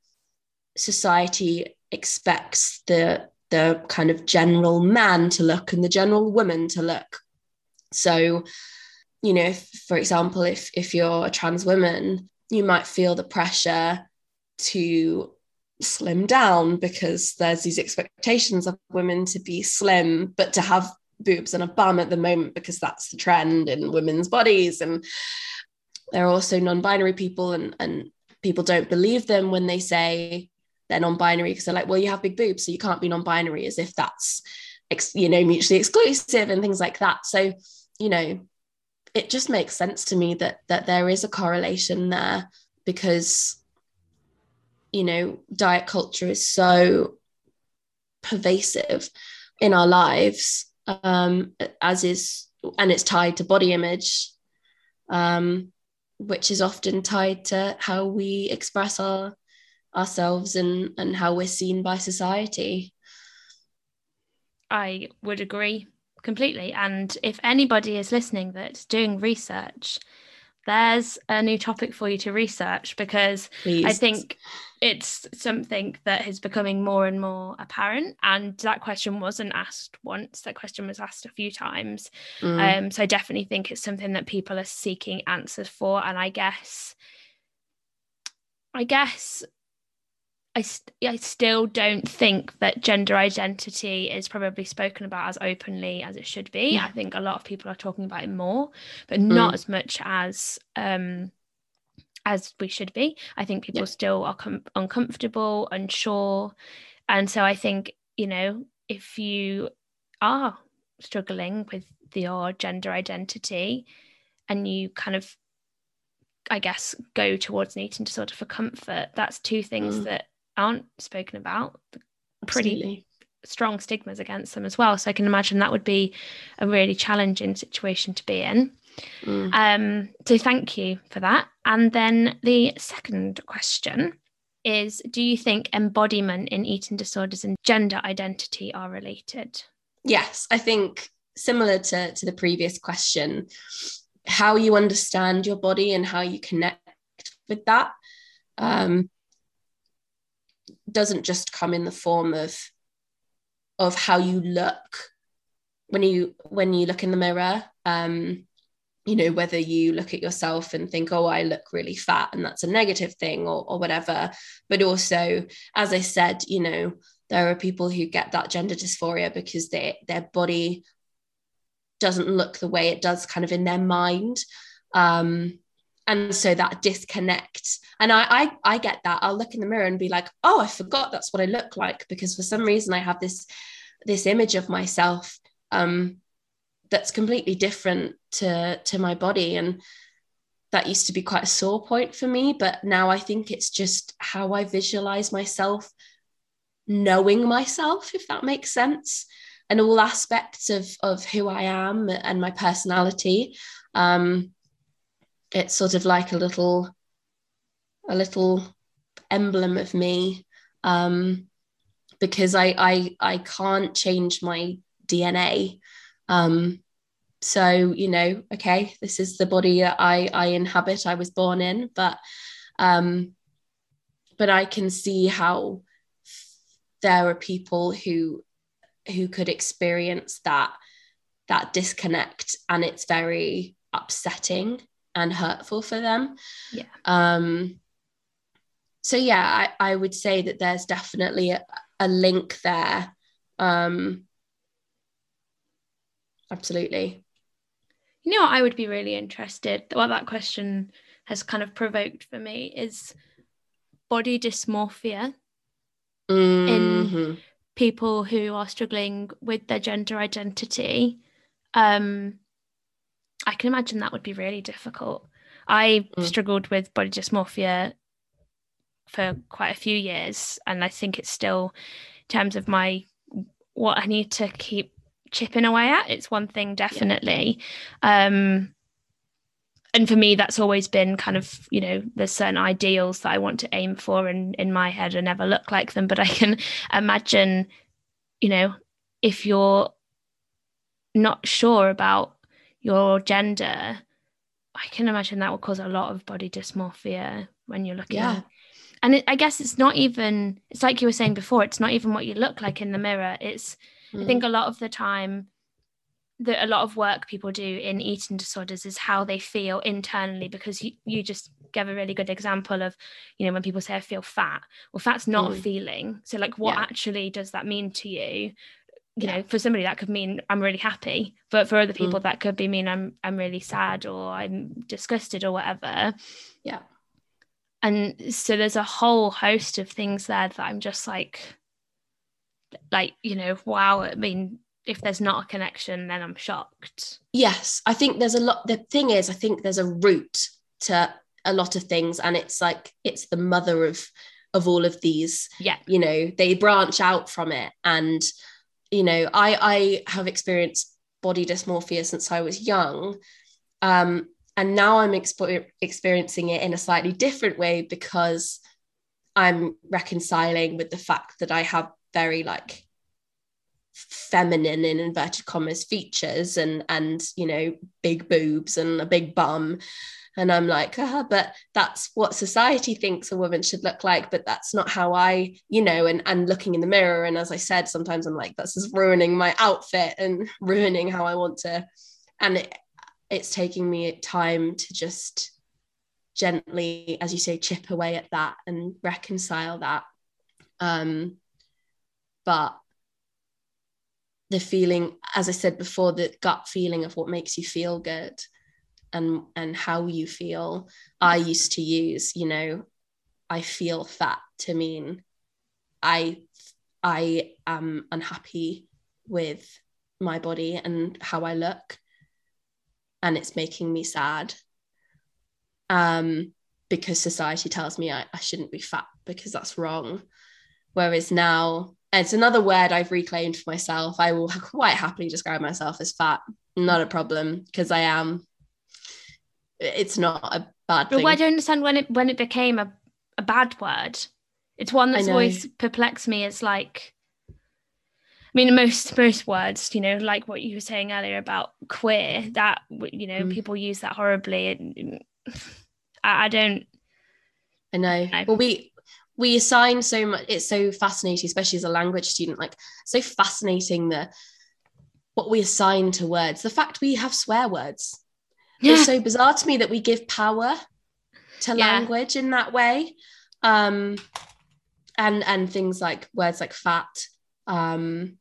society expects the the kind of general man to look and the general woman to look. So, you know, if, for example, if if you're a trans woman, you might feel the pressure to slim down because there's these expectations of women to be slim, but to have boobs and a bum at the moment because that's the trend in women's bodies. And there are also non-binary people and, and people don't believe them when they say they're non-binary because they're like, well, you have big boobs, so you can't be non-binary as if that's you know mutually exclusive and things like that. So, you know, it just makes sense to me that that there is a correlation there because you know, diet culture is so pervasive in our lives, um, as is, and it's tied to body image, um, which is often tied to how we express our ourselves and and how we're seen by society. I would agree completely. And if anybody is listening that's doing research, there's a new topic for you to research because Please. I think it's something that is becoming more and more apparent. And that question wasn't asked once, that question was asked a few times. Mm. Um, so I definitely think it's something that people are seeking answers for. And I guess, I guess I, st- I still don't think that gender identity is probably spoken about as openly as it should be. Yeah. I think a lot of people are talking about it more, but not mm. as much as um, as we should be. I think people yeah. still are com- uncomfortable, unsure. And so I think, you know, if you are struggling with your gender identity and you kind of, I guess, go towards an eating disorder for comfort, that's two things mm. that aren't spoken about. Pretty Absolutely. strong stigmas against them as well. So I can imagine that would be a really challenging situation to be in. Mm. Um, so thank you for that. And then the second question is Do you think embodiment in eating disorders and gender identity are related? Yes, I think similar to, to the previous question, how you understand your body and how you connect with that um, doesn't just come in the form of of how you look when you when you look in the mirror. Um, you know whether you look at yourself and think oh i look really fat and that's a negative thing or, or whatever. But also as i said you know there are people who get that gender dysphoria because they, their body doesn't look the way it does kind of in their mind. Um, and so that disconnect and I, I i get that. I'll look in the mirror and be like oh i forgot that's what i look like because for some reason i have this this image of myself um, that's completely different to to my body. And that used to be quite a sore point for me but now i think it's just how i visualize myself knowing myself if that makes sense and all aspects of of who i am and my personality. Um it's sort of like a little a little emblem of me um because i i i can't change my dna um so you know okay this is the body that i i inhabit i was born in but um but i can see how there are people who who could experience that that disconnect and it's very upsetting and hurtful for them yeah um so yeah i, I would say that there's definitely a, a link there um absolutely you know what I would be really interested, what that question has kind of provoked for me is body dysmorphia mm-hmm. in people who are struggling with their gender identity. Um, I can imagine that would be really difficult. I mm. struggled with body dysmorphia for quite a few years, and I think it's still, in terms of my what I need to keep chipping away at. It's one thing definitely. Yeah. Um, and for me, that's always been kind of, you know, there's certain ideals that I want to aim for, and in my head, I never look like them. But I can imagine, you know, if you're not sure about your gender, I can imagine that will cause a lot of body dysmorphia when you're looking. Yeah. And it, I guess it's not even, it's like you were saying before, it's not even what you look like in the mirror. It's Mm. I think a lot of the time that a lot of work people do in eating disorders is how they feel internally because you, you just gave a really good example of you know when people say i feel fat well fat's not mm. a feeling so like what yeah. actually does that mean to you you know for somebody that could mean i'm really happy but for other people mm. that could be mean i'm i'm really sad or i'm disgusted or whatever. Yeah. And so there's a whole host of things there that i'm just like like you know wow i mean if there's not a connection then i'm shocked. Yes i think there's a lot the thing is i think there's a root to a lot of things and it's like it's the mother of of all of these yeah. you know they branch out from it and you know i i have experienced body dysmorphia since i was young um and now i'm exp- experiencing it in a slightly different way because i'm reconciling with the fact that i have very like feminine in inverted commas features and and you know big boobs and a big bum and i'm like ah, but that's what society thinks a woman should look like but that's not how i you know and and looking in the mirror. And as i said sometimes i'm like this is ruining my outfit and ruining how i want to and it, it's taking me time to just gently as you say chip away at that and reconcile that. Um but the feeling as i said before the gut feeling of what makes you feel good and and how you feel i used to use you know i feel fat to mean i i am unhappy with my body and how i look and it's making me sad um because society tells me I, I shouldn't be fat because that's wrong whereas now it's another word I've reclaimed for myself. I will quite happily describe myself as fat. Not a problem because I am. It's not a bad but thing. I don't understand when it when it became a, a bad word. It's one that's always perplexed me. It's like, I mean, most most words, you know, like what you were saying earlier about queer, that you know, mm. people use that horribly, and I, I don't. I know. I know. Well, we we assign so much it's so fascinating especially as a language student like so fascinating the what we assign to words the fact we have swear words yeah. it's so bizarre to me that we give power to yeah. language in that way um and and things like words like fat um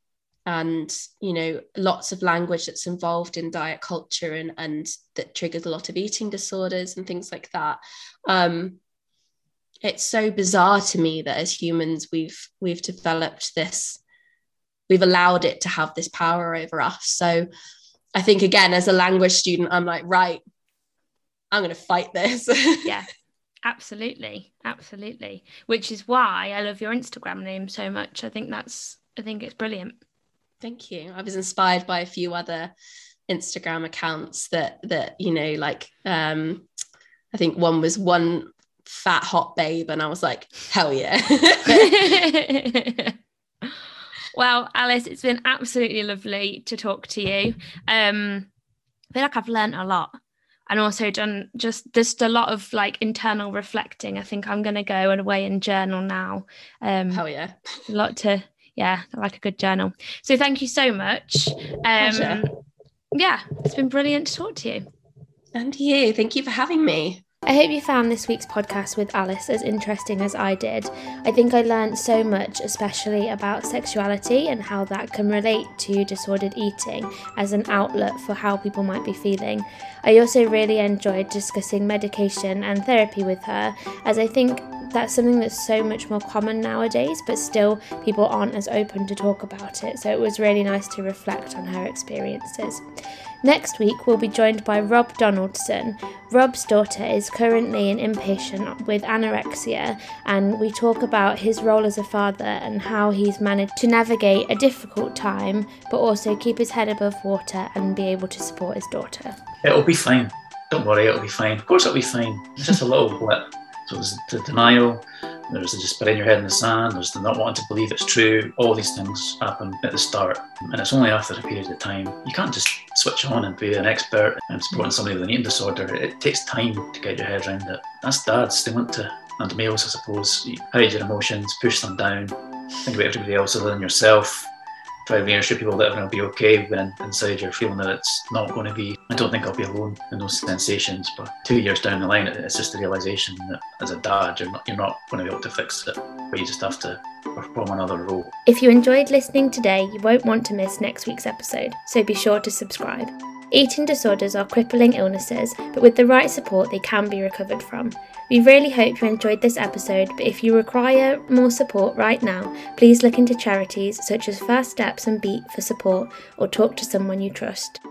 and you know lots of language that's involved in diet culture and and that triggers a lot of eating disorders and things like that um it's so bizarre to me that as humans we've we've developed this we've allowed it to have this power over us so i think again as a language student i'm like right i'm going to fight this yeah absolutely absolutely which is why i love your instagram name so much i think that's i think it's brilliant Thank you. I was inspired by a few other Instagram accounts that that you know, like um, I think one was one fat hot babe, and I was like, hell yeah. well, Alice, it's been absolutely lovely to talk to you. Um, I feel like I've learned a lot and also done just just a lot of like internal reflecting. I think I'm gonna go away and journal now. Um, Hell yeah! A lot to yeah, I like a good journal. So thank you so much. Um, yeah, it's been brilliant to talk to you. And you. Thank you for having me. I hope you found this week's podcast with Alice as interesting as I did. I think I learned so much, especially about sexuality and how that can relate to disordered eating as an outlet for how people might be feeling. I also really enjoyed discussing medication and therapy with her, as I think that's something that's so much more common nowadays, but still people aren't as open to talk about it. So it was really nice to reflect on her experiences. Next week, we'll be joined by Rob Donaldson. Rob's daughter is currently an inpatient with anorexia, and we talk about his role as a father and how he's managed to navigate a difficult time, but also keep his head above water and be able to support his daughter. It'll be fine. Don't worry, it'll be fine. Of course, it'll be fine. It's just a little blip. So there's the denial, there's the just putting your head in the sand, there's the not wanting to believe it's true. All these things happen at the start. And it's only after a period of time. You can't just switch on and be an expert and supporting somebody with an eating disorder. It takes time to get your head around it. That's dads. They want to, and males, I suppose, hide your emotions, push them down, think about everybody else other than yourself try to reassure people that everything will be okay when inside you're feeling that it's not going to be. I don't think I'll be alone in those sensations. But two years down the line, it's just the realization that as a dad, you're not, you're not going to be able to fix it, but you just have to perform another role. If you enjoyed listening today, you won't want to miss next week's episode, so be sure to subscribe. Eating disorders are crippling illnesses, but with the right support, they can be recovered from. We really hope you enjoyed this episode, but if you require more support right now, please look into charities such as First Steps and Beat for support or talk to someone you trust.